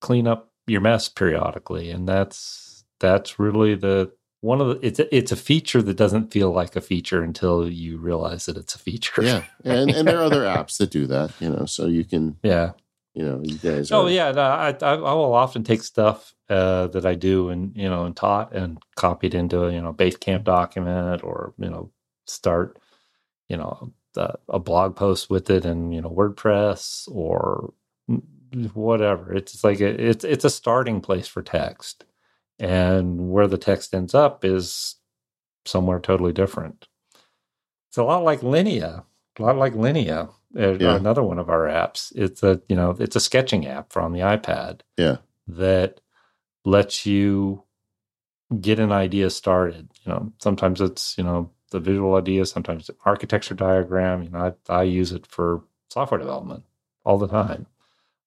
clean up your mess periodically and that's that's really the one of the it's a, it's a feature that doesn't feel like a feature until you realize that it's a feature. Yeah, <laughs> and and there are other apps that do that, you know. So you can yeah, you know, you guys. Oh yeah, no, I, I, I will often take stuff uh, that I do and you know and Tot and copy it into a you know Basecamp document or you know start you know a, a blog post with it and you know WordPress or whatever. It's like a, it's it's a starting place for text and where the text ends up is somewhere totally different. It's a lot like Linea, a lot like Linea, yeah. another one of our apps. It's a you know it's a sketching app for on the iPad. Yeah, that lets you get an idea started. You know, sometimes it's you know the visual idea, sometimes the architecture diagram. You know, I, I use it for software development all the time.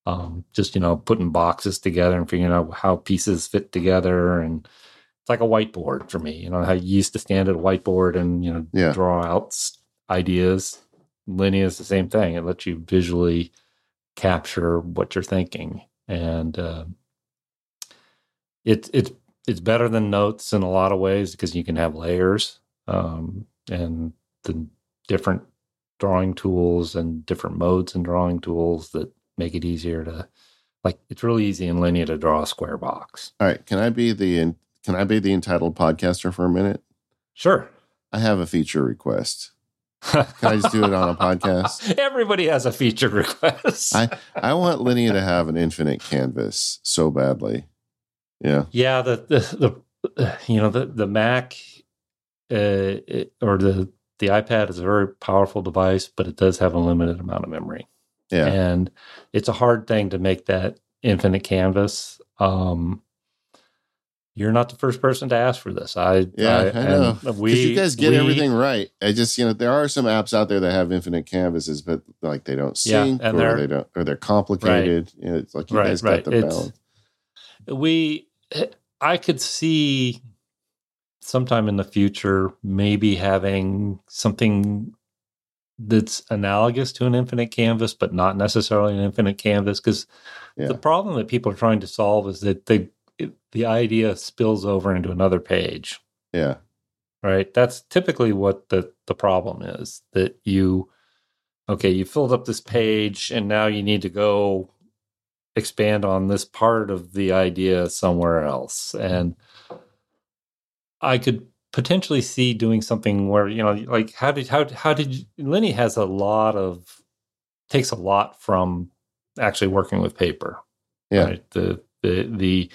Um, just you know, putting boxes together and figuring out how pieces fit together, and it's like a whiteboard for me. You know, how you used to stand at a whiteboard and you know Yeah. draw out ideas. Linea is the same thing. It lets you visually capture what you're thinking, and uh, it's it's it's better than notes in a lot of ways because you can have layers um, and the different drawing tools and different modes and drawing tools that make it easier to like. It's really easy in Linea to draw a square box. All right. Can I be the can I be the entitled podcaster for a minute? Sure. I have a feature request. <laughs> Can I just do it on a podcast? <laughs> Everybody has a feature request. I I want Linea to have an infinite canvas so badly. Yeah. Yeah, the the, the you know the the Mac uh, it, or the the iPad is a very powerful device, but it does have a limited amount of memory, Yeah. and it's a hard thing to make that infinite canvas. Um, you're not the first person to ask for this. I Yeah, I, know. and Because We you guys get we- everything right. I just, you know, there are some apps out there that have infinite canvases, but like they don't Yeah, sync and or they're- don't or they're complicated. You know, it's like you Right, guys right. got the balance. we i could see sometime in the future maybe having something that's analogous to an infinite canvas but not necessarily an infinite canvas because Yeah. the problem that people are trying to solve is that they it, the idea spills over into another page Yeah. right that's typically what the the problem is that you okay you filled up this page and now you need to go expand on this part of the idea somewhere else and i could potentially see doing something where you know like how did how how did you, Linea has a lot of takes a lot from actually working with paper Yeah. right? the the the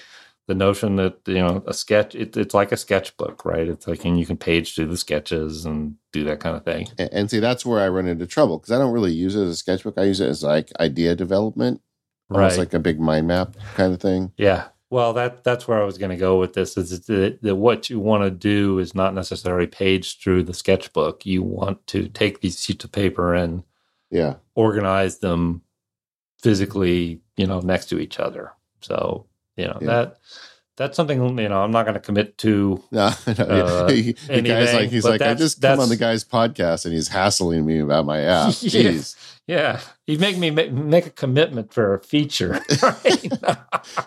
the notion that you know a sketch it, it's like a sketchbook right it's like and you can page through the sketches and do that kind of thing And, and see, that's where I run into trouble because I don't really use it as a sketchbook. I use it as like idea development, right. almost like a big mind map kind of thing. yeah well that that's where i was going to go with this is that, that what you want to do is not necessarily page through the sketchbook you want to take these sheets of paper and Yeah. organize them physically you know next to each other so you know Yeah. that that's something you know i'm not going to commit to <laughs> No, no, Uh, <laughs> he- the guy's anything, like, he's like, I just come on the guy's podcast and he's hassling me about my app. <laughs> Yeah. Jeez. Yeah you make me make, make a commitment for a feature <laughs> right?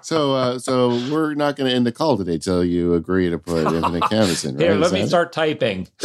So, uh, so we're not going to end the call today till you agree to put infinite canvas in. Right? Here, Is let me that it? start typing. <laughs>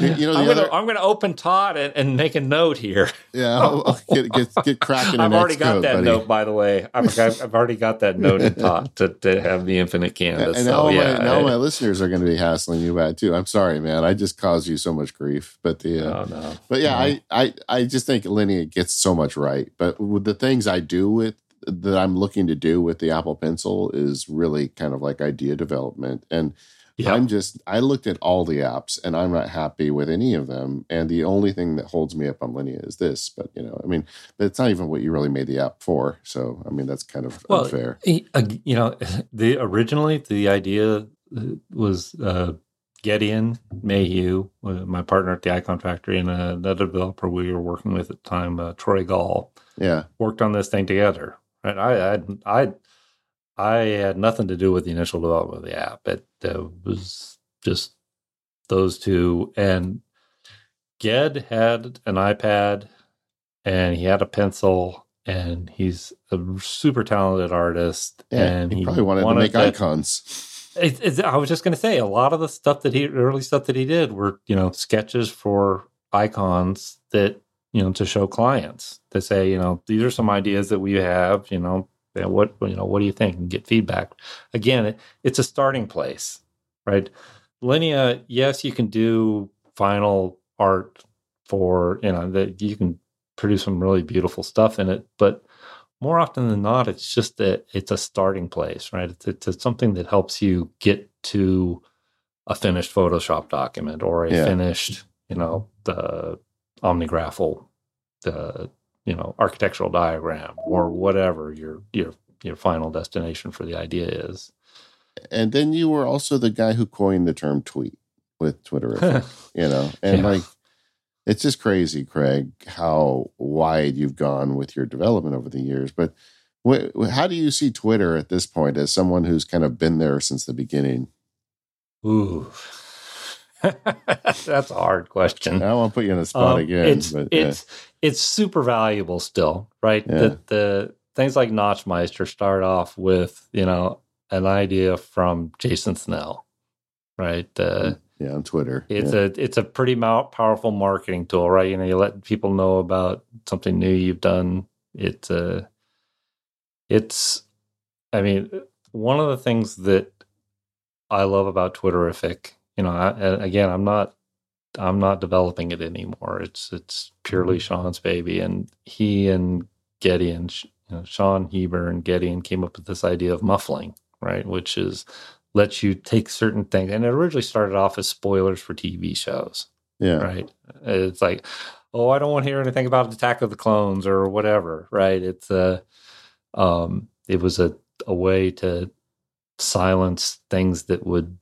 You- know, I'm other- gonna open Tot and, and make a note here. Yeah, I'll, I'll get get get cracking. <laughs> I've already got Xcode, that buddy. note, by the way. I've, I've I've already got that note in Tot to, to have the infinite canvas. And so, all yeah, my, now I- my listeners are going to be hassling you about it too. I'm sorry, man. I just caused you so much grief. But the uh, oh no, but yeah. I, I I just think Linea gets so much right. But with the things I do with that I'm looking to do with the Apple Pencil is really kind of like idea development. And yeah, I'm just I looked at all the apps and I'm not happy with any of them. And the only thing that holds me up on Linea is this. But you know, I mean, but it's not even what you really made the app for. So I mean, that's kind of Well, unfair. You know, <laughs> the originally the idea uh, was uh, Gedeon Maheux, uh, my partner at the Icon Factory, and another developer we were working with at the time, uh, Troy Gaul. Yeah, worked on this thing together. Right? I I I I had nothing to do with the initial development of the app. It uh, was just those two. And Ged had an iPad, and he had a pencil, and he's a super talented artist. yeah. and he, probably wanted, to make that- icons. It, it, I was just going to say a lot of the stuff that he early stuff that he did were you know sketches for icons that you know to show clients to say you know these are some ideas that we have you know and what you know what do you think? and get feedback. Again it, it's a starting place right? Linea yes you can do final art for you know that you can produce some really beautiful stuff in it but more often than not, it's just that it's a starting place, right? It's, it's, it's something that helps you get to a finished Photoshop document or a Yeah. finished, you know, the OmniGraffle, the you know architectural diagram or whatever your your your final destination for the idea is. And then you were also the guy who coined the term tweet with Twitter, <laughs> you know, and yeah. like it's just crazy, Craig, how wide you've gone with your development over the years. But wh- how do you see Twitter at this point as someone who's kind of been there since the beginning? Ooh. <laughs> That's a hard question. I won't put you in a spot um, again. It's but, it's yeah. it's super valuable still, right? Yeah. The, the things like Notchmeister start off with you know an idea from Jason Snell, right? Uh, yeah, on Twitter. It's yeah. a it's a pretty powerful marketing tool, right? You know, you let people know about something new you've done. It's uh, it's, I mean, one of the things that I love about Twitterrific. you know, I, again, I'm not I'm not developing it anymore. It's it's purely mm-hmm. Sean's baby, and he and Gedeon, you know, Sean Heber and Gedeon came up with this idea of muffling, right? Which is lets you take certain things. And it originally started off as spoilers for TV shows. Yeah. Right. It's like, oh, I don't want to hear anything about Attack of the Clones or whatever. Right. It's a, um, it was a, a way to silence things that would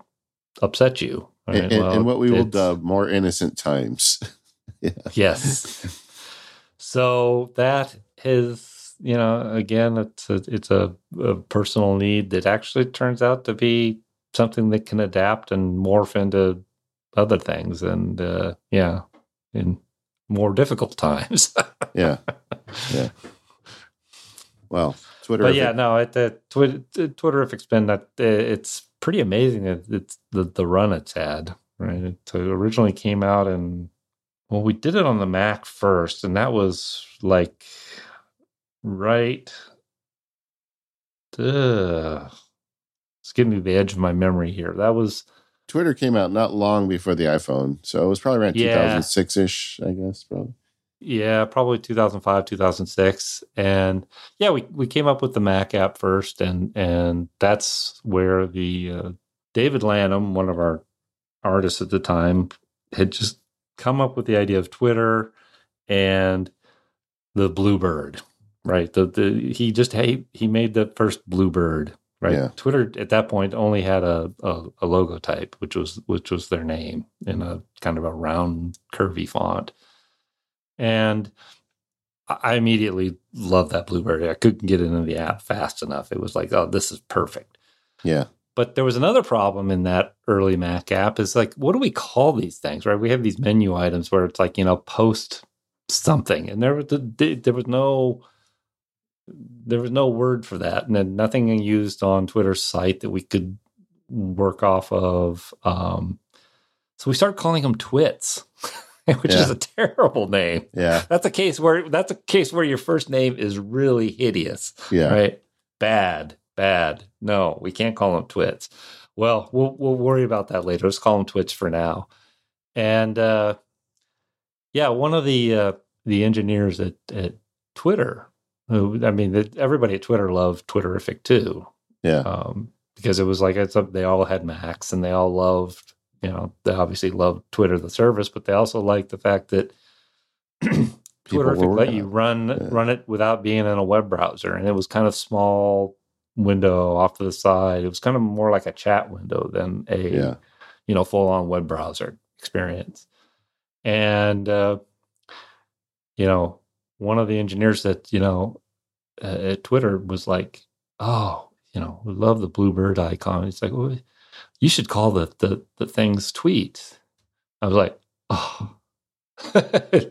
upset you. Right? And, well, and, what we will dub more innocent times. <laughs> yeah. Yes. so that has you know, again, it's a, it's a, a, personal need that actually turns out to be something that can adapt and morph into other things. And uh, yeah, in more difficult <laughs> times. yeah. Yeah. Well, Twitter. But yeah, no, it, the Twitter, Twitterrific's been that it's pretty amazing. It, it's the, the run it's had, right? It originally came out and well, we did it on the Mac first, and that was like right. Ugh. It's getting to the edge of my memory here. That was Twitter came out not long before the iPhone, so it was probably around yeah. 2006 ish, I guess, probably. Yeah, probably 2005, 2006, and yeah, we we came up with the Mac app first, and and that's where the uh, David Lanham, one of our artists at the time, had just come up with the idea of Twitter and the Bluebird, right? The the he just he he made the first Bluebird, right? Yeah. Twitter at that point only had a, a, a logo type, which was which was their name in a kind of a round, curvy font, and I immediately loved that Bluebird. I couldn't get into the app fast enough. It was like, oh, this is perfect. Yeah. But there was another problem in that early Mac app is like, what do we call these things, right? We have these menu items where it's like, you know, post something. And there was, there was no there was no word for that, and then nothing used on Twitter's site that we could work off of. Um, so we started calling them twits, <laughs> which yeah. is a terrible name. Yeah, that's a case where that's a case where your first name is really hideous. Yeah, right. Bad, bad. No, we can't call them twits. Well, we'll we'll worry about that later. Let's call them twits for now. And uh, yeah, one of the uh, the engineers at, at Twitter who I mean, everybody at Twitter loved Twitterrific too. Yeah. Um, because it was like it's a, they all had Macs and they all loved, you know, they obviously loved Twitter the service, but they also liked the fact that <clears throat> Twitterrific let you run yeah. run it without being in a web browser, and it was kind of small window off to the side. It was kind of more like a chat window than a yeah. you know full on web browser experience. And uh, you know, one of the engineers that you know uh, at Twitter was like, "Oh, you know, we love the bluebird icon." He's like, well, "You should call the the the things tweet." I was like, "Oh." yeah. <laughs>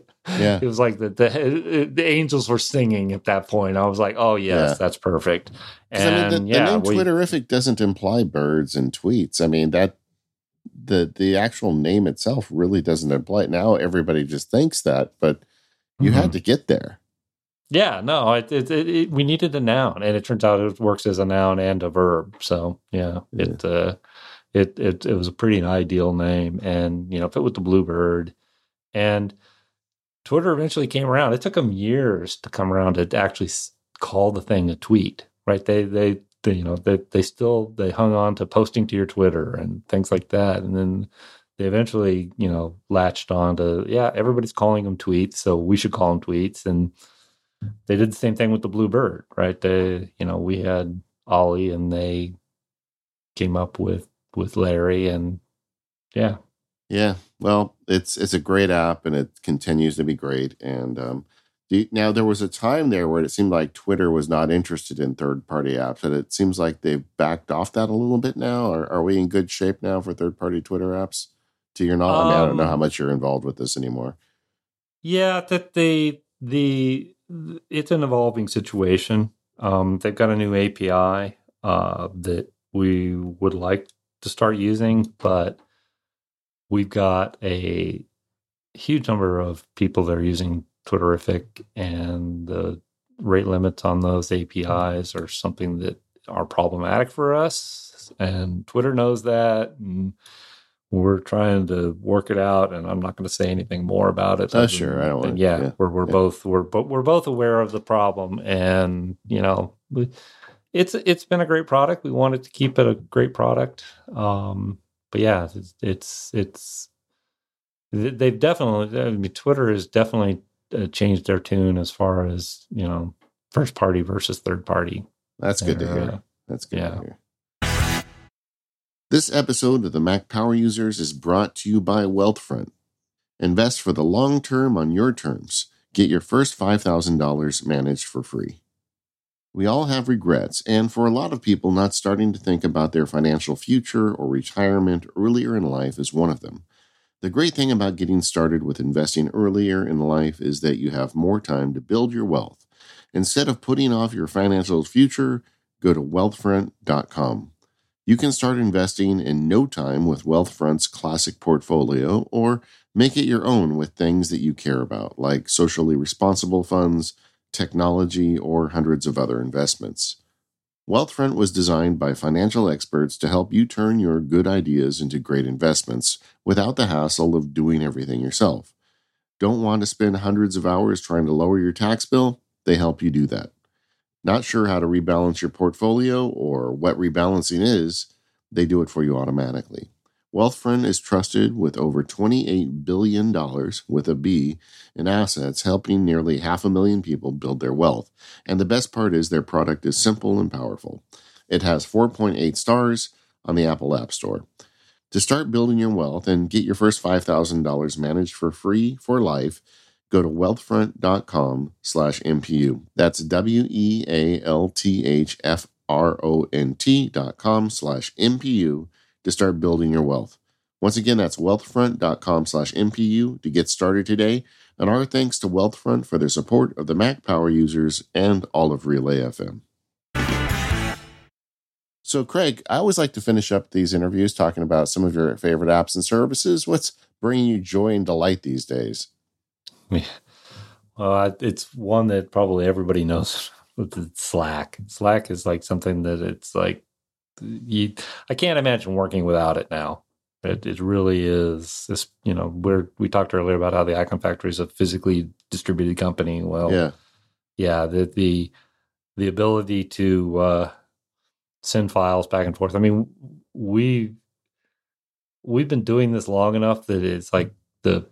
It was like the, the the angels were singing at that point. I was like, "Oh yes, yeah. that's perfect." And I mean, the, yeah, the name we, Twitterrific doesn't imply birds and tweets. I mean that the the actual name itself really doesn't imply. Now everybody just thinks that, but you mm-hmm. had to get there. Yeah, no, it, it, it, we needed a noun, and it turns out it works as a noun and a verb. So yeah, yeah. it uh, it it it was a pretty ideal name, and you know, fit with the bluebird, and Twitter eventually came around. It took them years to come around to actually call the thing a tweet. Right? They they, they you know they they still they hung on to posting to your Twitter and things like that, and then they eventually, you know, latched on to, yeah, everybody's calling them tweets, so we should call them tweets. And they did the same thing with the blue bird, right? They, you know, we had Ollie and they came up with with Larry and yeah. Yeah. Well, it's it's a great app and it continues to be great. And um, now there was a time there where it seemed like Twitter was not interested in third party apps, and it seems like they've backed off that a little bit now. Are, are we in good shape now for third party Twitter apps? To your knowledge, um, I, mean, I don't know how um, much you're involved with this anymore. Yeah, that the the it's an evolving situation. Um, they've got a new API uh, that we would like to start using, but we've got a huge number of people that are using Twitterrific, and the rate limits on those APIs are something that are problematic for us. And Twitter knows that. And we're trying to work it out, and I'm not going to say anything more about it. Oh, sure, I don't. Want, yeah, yeah, we're we're yeah. both we're but we're both aware of the problem, and you know, we, it's it's been a great product. We wanted to keep it a great product, um, but yeah, it's it's, it's they've definitely. I mean, Twitter has definitely uh, changed their tune as far as you know, first party versus third party. That's good to hear. That's good yeah. to hear. This episode of the Mac Power Users is brought to you by Wealthfront. Invest for the long term on your terms. Get your first $5,000 managed for free. We all have regrets, and for a lot of people, not starting to think about their financial future or retirement earlier in life is one of them. The great thing about getting started with investing earlier in life is that you have more time to build your wealth. Instead of putting off your financial future, go to wealthfront.com. You can start investing in no time with Wealthfront's classic portfolio or make it your own with things that you care about, like socially responsible funds, technology, or hundreds of other investments. Wealthfront was designed by financial experts to help you turn your good ideas into great investments without the hassle of doing everything yourself. Don't want to spend hundreds of hours trying to lower your tax bill? They help you do that. Not sure how to rebalance your portfolio or what rebalancing is? They do it for you automatically. Wealthfront is trusted with over $28 billion with a B in assets, helping nearly half a million people build their wealth. And the best part is their product is simple and powerful. It has 4.8 stars on the Apple App Store. To start building your wealth and get your first $5,000 managed for free for life, go to wealthfront.com slash MPU. That's W-E-A-L-T-H-F-R-O-N-T dot com slash MPU to start building your wealth. Once again, that's wealthfront.com slash MPU to get started today. And our thanks to Wealthfront for their support of the Mac Power users and all of Relay FM. So, Craig, I always like to finish up these interviews talking about some of your favorite apps and services. What's bringing you joy and delight these days? Well, it's one that probably everybody knows. <laughs> Slack. Slack is like something that it's like you. I can't imagine working without it now. It, it really is this. You know, where we talked earlier about how the Icon Factory is a physically distributed company. Well, yeah, yeah. The the the ability to uh, send files back and forth. I mean, we we've been doing this long enough that it's like the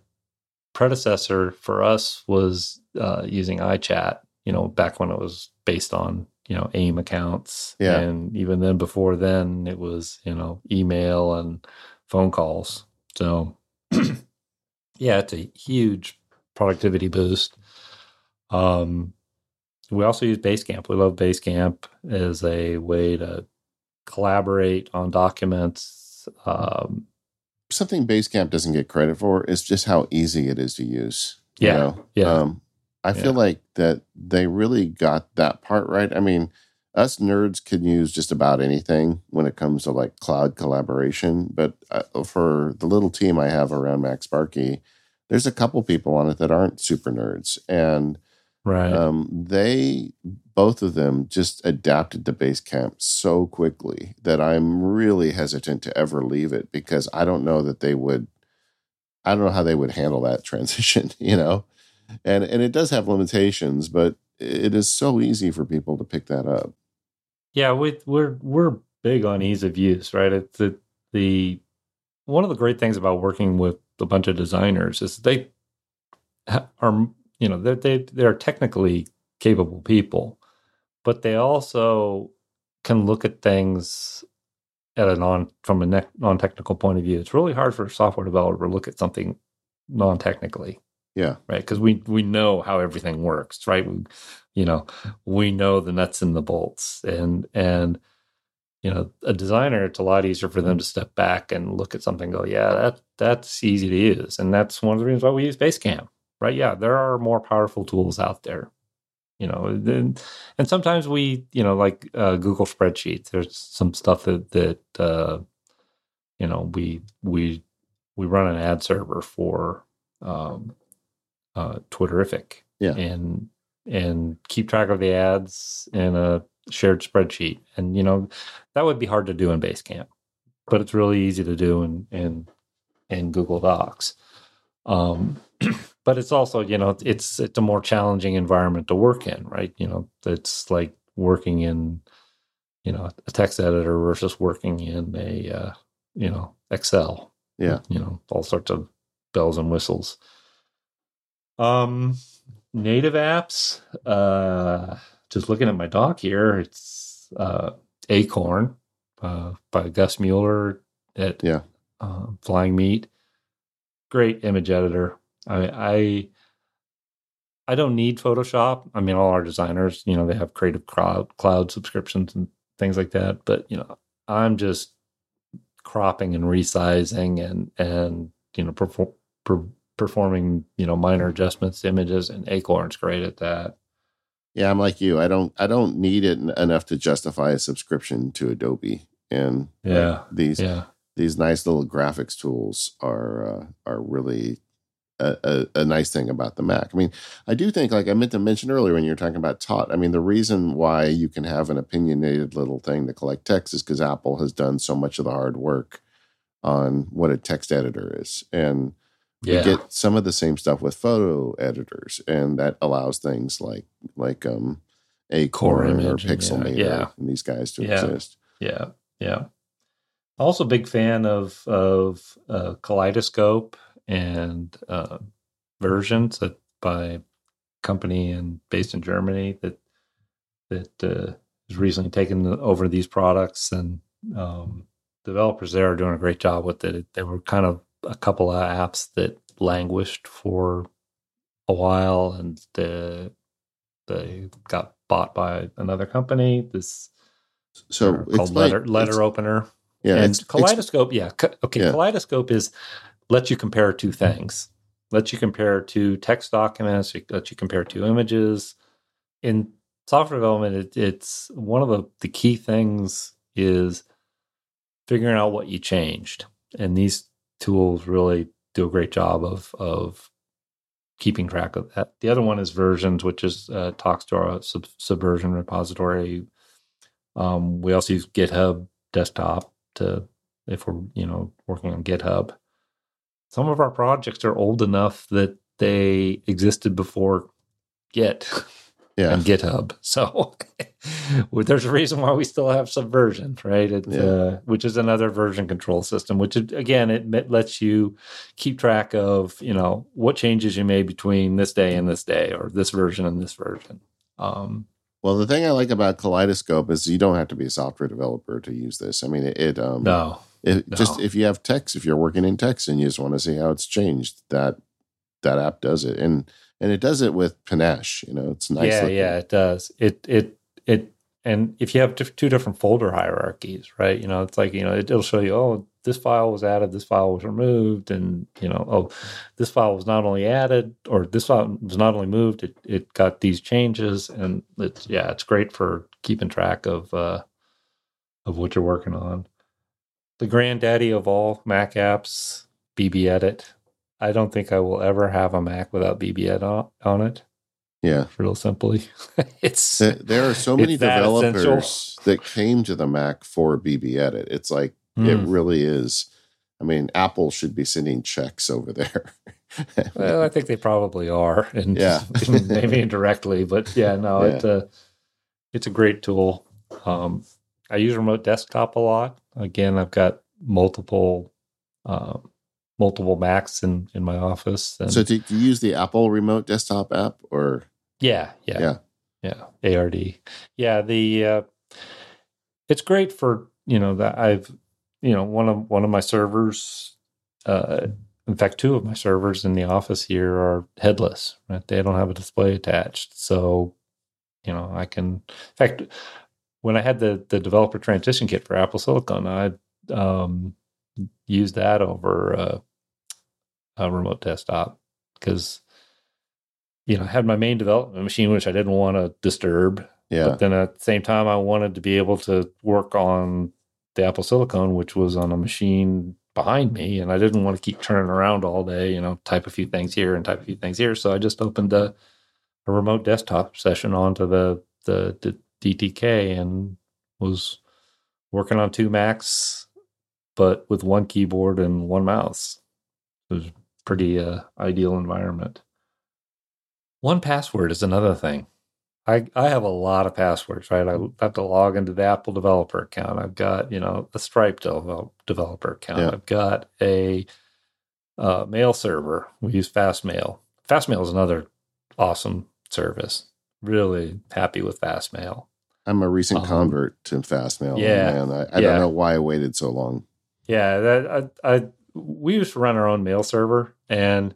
predecessor for us was uh, using iChat. You know, back when it was based on you know AIM accounts, yeah. and even then before then it was you know email and phone calls. So <clears throat> yeah, it's a huge productivity boost. Um, we also use Basecamp. We love Basecamp as a way to collaborate on documents. Um, something Basecamp doesn't get credit for is just how easy it is to use. Yeah, you know? yeah. Um, I yeah. feel like that they really got that part right. I mean, us nerds can use just about anything when it comes to like cloud collaboration, but uh, for the little team I have around MacSparky, there's a couple people on it that aren't super nerds, and right, um, they both of them just adapted to Basecamp so quickly that I'm really hesitant to ever leave it because I don't know that they would I don't know how they would handle that <laughs> transition, you know. And and it does have limitations, but it is so easy for people to pick that up. Yeah, we, we're we're big on ease of use, right? It's the the one of the great things about working with a bunch of designers is they are you know they they they're technically capable people, but they also can look at things at a non from a non technical point of view. It's really hard for a software developer to look at something non technically. Yeah. Right. Because we we know how everything works, right? We, you know, we know the nuts and the bolts, and and you know, a designer, it's a lot easier for them to step back and look at something, go, yeah, that that's easy to use, and that's one of the reasons why we use Basecamp, right? Yeah, there are more powerful tools out there, you know, and, and sometimes we, you know, like uh, Google spreadsheets. There's some stuff that that uh, you know we we we run an ad server for um, uh, Twitterrific, yeah, and and keep track of the ads in a shared spreadsheet. And you know that would be hard to do in Basecamp, but it's really easy to do in in in Google Docs. Um, <clears throat> but it's also you know it's it's a more challenging environment to work in, right? You know, it's like working in you know a text editor versus working in a uh, you know Excel. Yeah, you know all sorts of bells and whistles. Um, native apps. Uh, just looking at my dock here, it's uh, Acorn uh, by Gus Mueller at yeah. uh, Flying Meat. Great image editor. I, I I don't need Photoshop. I mean, all our designers, you know, they have Creative Cloud, cloud subscriptions and things like that. But you know, I'm just cropping and resizing and and you know perform, per, performing you know minor adjustments to images, and Acorn's great at that. Yeah, I'm like you. I don't I don't need it enough to justify a subscription to Adobe. And yeah, these yeah. These nice little graphics tools are uh, are really a, a, a, nice thing about the Mac. I mean, I do think, like I meant to mention earlier when you were talking about Tot, I mean, the reason why you can have an opinionated little thing to collect text is because Apple has done so much of the hard work on what a text editor is. And yeah. we get some of the same stuff with photo editors, and that allows things like like um Acorn or Pixelmator yeah. and these guys to yeah. exist. Yeah, yeah. Also, big fan of of uh, Kaleidoscope and uh, versions that by company and based in Germany that that uh, has recently taken over these products and um, developers there are doing a great job with it. They were kind of a couple of apps that languished for a while and the, they got bought by another company. This so called letter like, letter opener. Yeah, and it's, Kaleidoscope. It's, yeah, okay. Yeah. Kaleidoscope is lets you compare two things. Lets you compare two text documents. It lets you compare two images. In software development, it, it's one of the the key things is figuring out what you changed, and these tools really do a great job of of keeping track of that. The other one is versions, which is uh, talks to our sub- Subversion repository. Um, we also use GitHub desktop to if we're you know working on GitHub. Some of our projects are old enough that they existed before Git <laughs> yeah. and GitHub. <laughs> So well, there's a reason why we still have Subversion, right? Yeah. Uh, which is another version control system. Which is, again, it lets you keep track of you know what changes you made between this day and this day, or this version and this version. Um, well, the thing I like about Kaleidoscope is you don't have to be a software developer to use this. I mean, it, it um, no, it, no. just if you have text, if you're working in text and you just want to see how it's changed, that that app does it, and and it does it with panache. You know, it's nice. Yeah, looking. yeah, it does. It it it, and if you have two different folder hierarchies, right? You know, it's like you know, it, will show you, oh, this file was added, this file was removed, and you know, oh, this file was not only added or this file was not only moved, it it got these changes, and it's yeah, it's great for keeping track of uh of what you're working on. The granddaddy of all Mac apps, BBEdit. I don't think I will ever have a Mac without BBEdit on, on it. Yeah, real simply, <laughs> it's there, there, are so many developers that came to the Mac for BBEdit. It's like mm. it really is. I mean, Apple should be sending checks over there. <laughs> well, I think they probably are, and yeah, <laughs> maybe indirectly, but yeah, no, yeah. it's a it's a great tool. Um, I use remote desktop a lot. Again, I've got multiple um, multiple Macs in in my office. And so, do you use the Apple Remote Desktop app or? Yeah, yeah, yeah. yeah, ARD. Yeah, the uh, it's great for you know that I've you know one of one of my servers. Uh, in fact, two of my servers in the office here are headless. Right, they don't have a display attached, so you know I can. In fact, when I had the the developer transition kit for Apple Silicon, I um, used that over uh, a remote desktop because you know I had my main development machine, which I didn't want to disturb. Yeah. But then at the same time, I wanted to be able to work on the Apple Silicon, which was on a machine behind me, and I didn't want to keep turning around all day. You know, type a few things here and type a few things here. So I just opened a, a remote desktop session onto the, the the DTK and was working on two Macs, but with one keyboard and one mouse. It was pretty uh, ideal environment. 1Password is another thing. I, I have a lot of passwords, right? I have to log into the Apple developer account. I've got, you know, a Stripe developer account. Yeah. I've got a uh, mail server. We use Fastmail. Fastmail is another awesome service. Really happy with Fastmail. I'm a recent um, convert to Fastmail. Yeah, man, I, I yeah. don't know why I waited so long. Yeah, that I, I we used to run our own mail server, and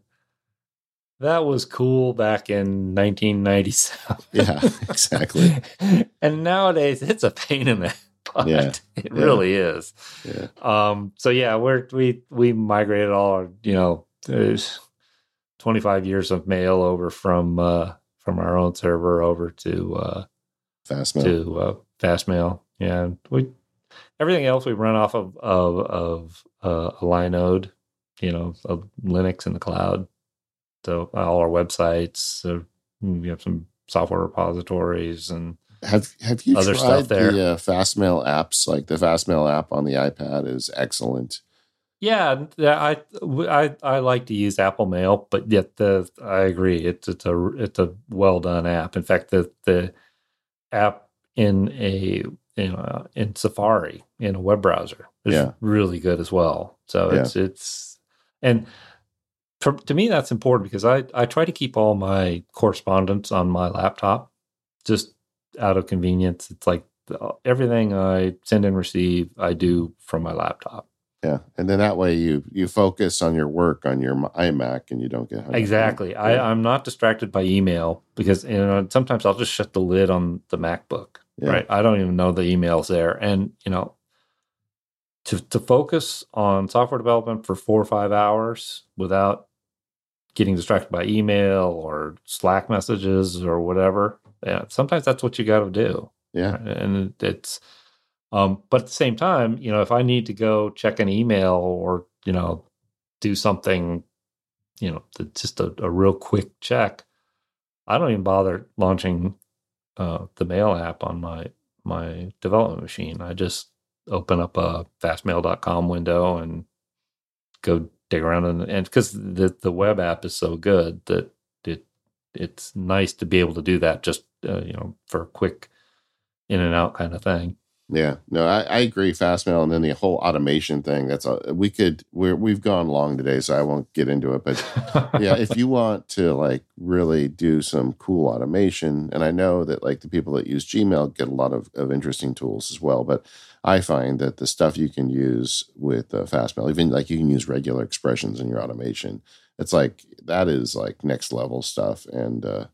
that was cool back in 1997. yeah, <laughs> exactly. <laughs> and nowadays, it's a pain in the <laughs> butt. Yeah, it yeah. really is. Yeah. Um. So yeah, we're we we migrated all our you know there's 25 years of mail over from uh from our own server over to uh Fastmail to uh, Fastmail. Yeah, we everything else we run off of of of uh, a Linode, you know, of Linux in the cloud. So all our websites, uh, we have some software repositories and have have you other tried stuff there. the uh, Fastmail apps? Like the Fastmail app on the iPad is excellent. Yeah, I I I like to use Apple Mail, but yet the I agree it's it's a it's a well done app. In fact, the the app in a in a, in Safari in a web browser is yeah. really good as well. So it's yeah. it's and for, to me, that's important because I, I try to keep all my correspondence on my laptop just out of convenience. It's like the, everything I send and receive, I do from my laptop. Yeah, and then that way you you focus on your work on your iMac, and you don't get exactly. I yeah. I'm not distracted by email because you know sometimes I'll just shut the lid on the MacBook. Yeah. Right, I don't even know the emails there, and you know to to focus on software development for four or five hours without getting distracted by email or Slack messages or whatever. Yeah, sometimes that's what you got to do. Yeah, and it's. Um, but at the same time, you know, if I need to go check an email or you know do something, you know, just a, a real quick check, I don't even bother launching uh, the mail app on my my development machine. I just open up a fastmail.com window and go dig around and and because the the web app is so good that it it's nice to be able to do that just uh, you know for a quick in and out kind of thing. Yeah, no, I, I agree. Fastmail and then the whole automation thing. That's a, we could we're we've gone long today, so I won't get into it. But <laughs> yeah, if you want to like really do some cool automation, and I know that like the people that use Gmail get a lot of, of interesting tools as well. But I find that the stuff you can use with uh, Fastmail, even like you can use regular expressions in your automation. It's like that is like next level stuff, and uh,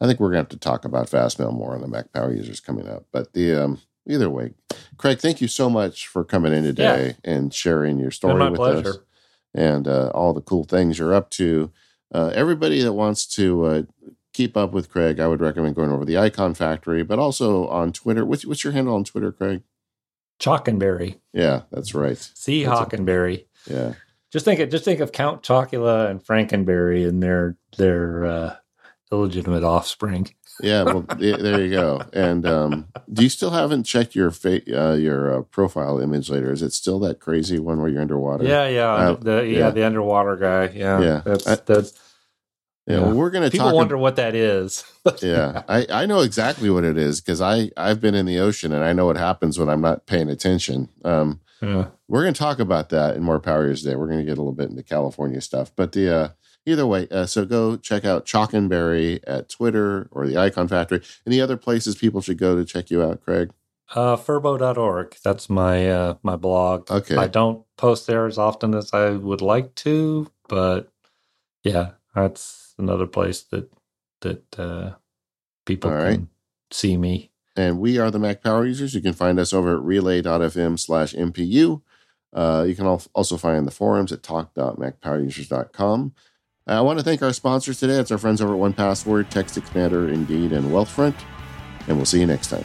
I think we're gonna have to talk about Fastmail more on the Mac Power Users coming up. But the um, either way, Craig, thank you so much for coming in today yeah. and sharing your story with pleasure. us and uh, all the cool things you're up to. Uh, everybody that wants to uh, keep up with Craig, I would recommend going over the Icon Factory, but also on Twitter. What's, what's your handle on Twitter, Craig? Chockenberry. Yeah, that's right. C. Hockenberry. Yeah. Just think of just think of Count Chocula and Frankenberry and their their uh, illegitimate offspring yeah, well, <laughs> there you go. And um, do you still haven't checked your fa- uh, your uh, profile image later? Is it still that crazy one where you're underwater? Yeah, yeah, uh, the, yeah, yeah, the underwater guy. Yeah, yeah, that's I, that's. Yeah, yeah. Well, we're going to People wonder what that is. <laughs> yeah, I, I know exactly what it is because I I've been in the ocean and I know what happens when I'm not paying attention. Um, yeah. We're going to talk about that in more Power Years Day. We're going to get a little bit into California stuff, but the uh, either way, uh, so go check out Chockenberry at Twitter or the Icon Factory. Any other places people should go to check you out, Craig? Uh, furbo.org. That's my uh, my blog. Okay. I don't post there as often as I would like to, but yeah, that's another place that that uh, people All can see me. And we are the Mac Power Users. You can find us over at relay.fm slash MPU. Uh, you can also find the forums at talk.macpowerusers.com. I want to thank our sponsors today. It's our friends over at 1Password, TextExpander, Indeed, and Wealthfront. And we'll see you next time.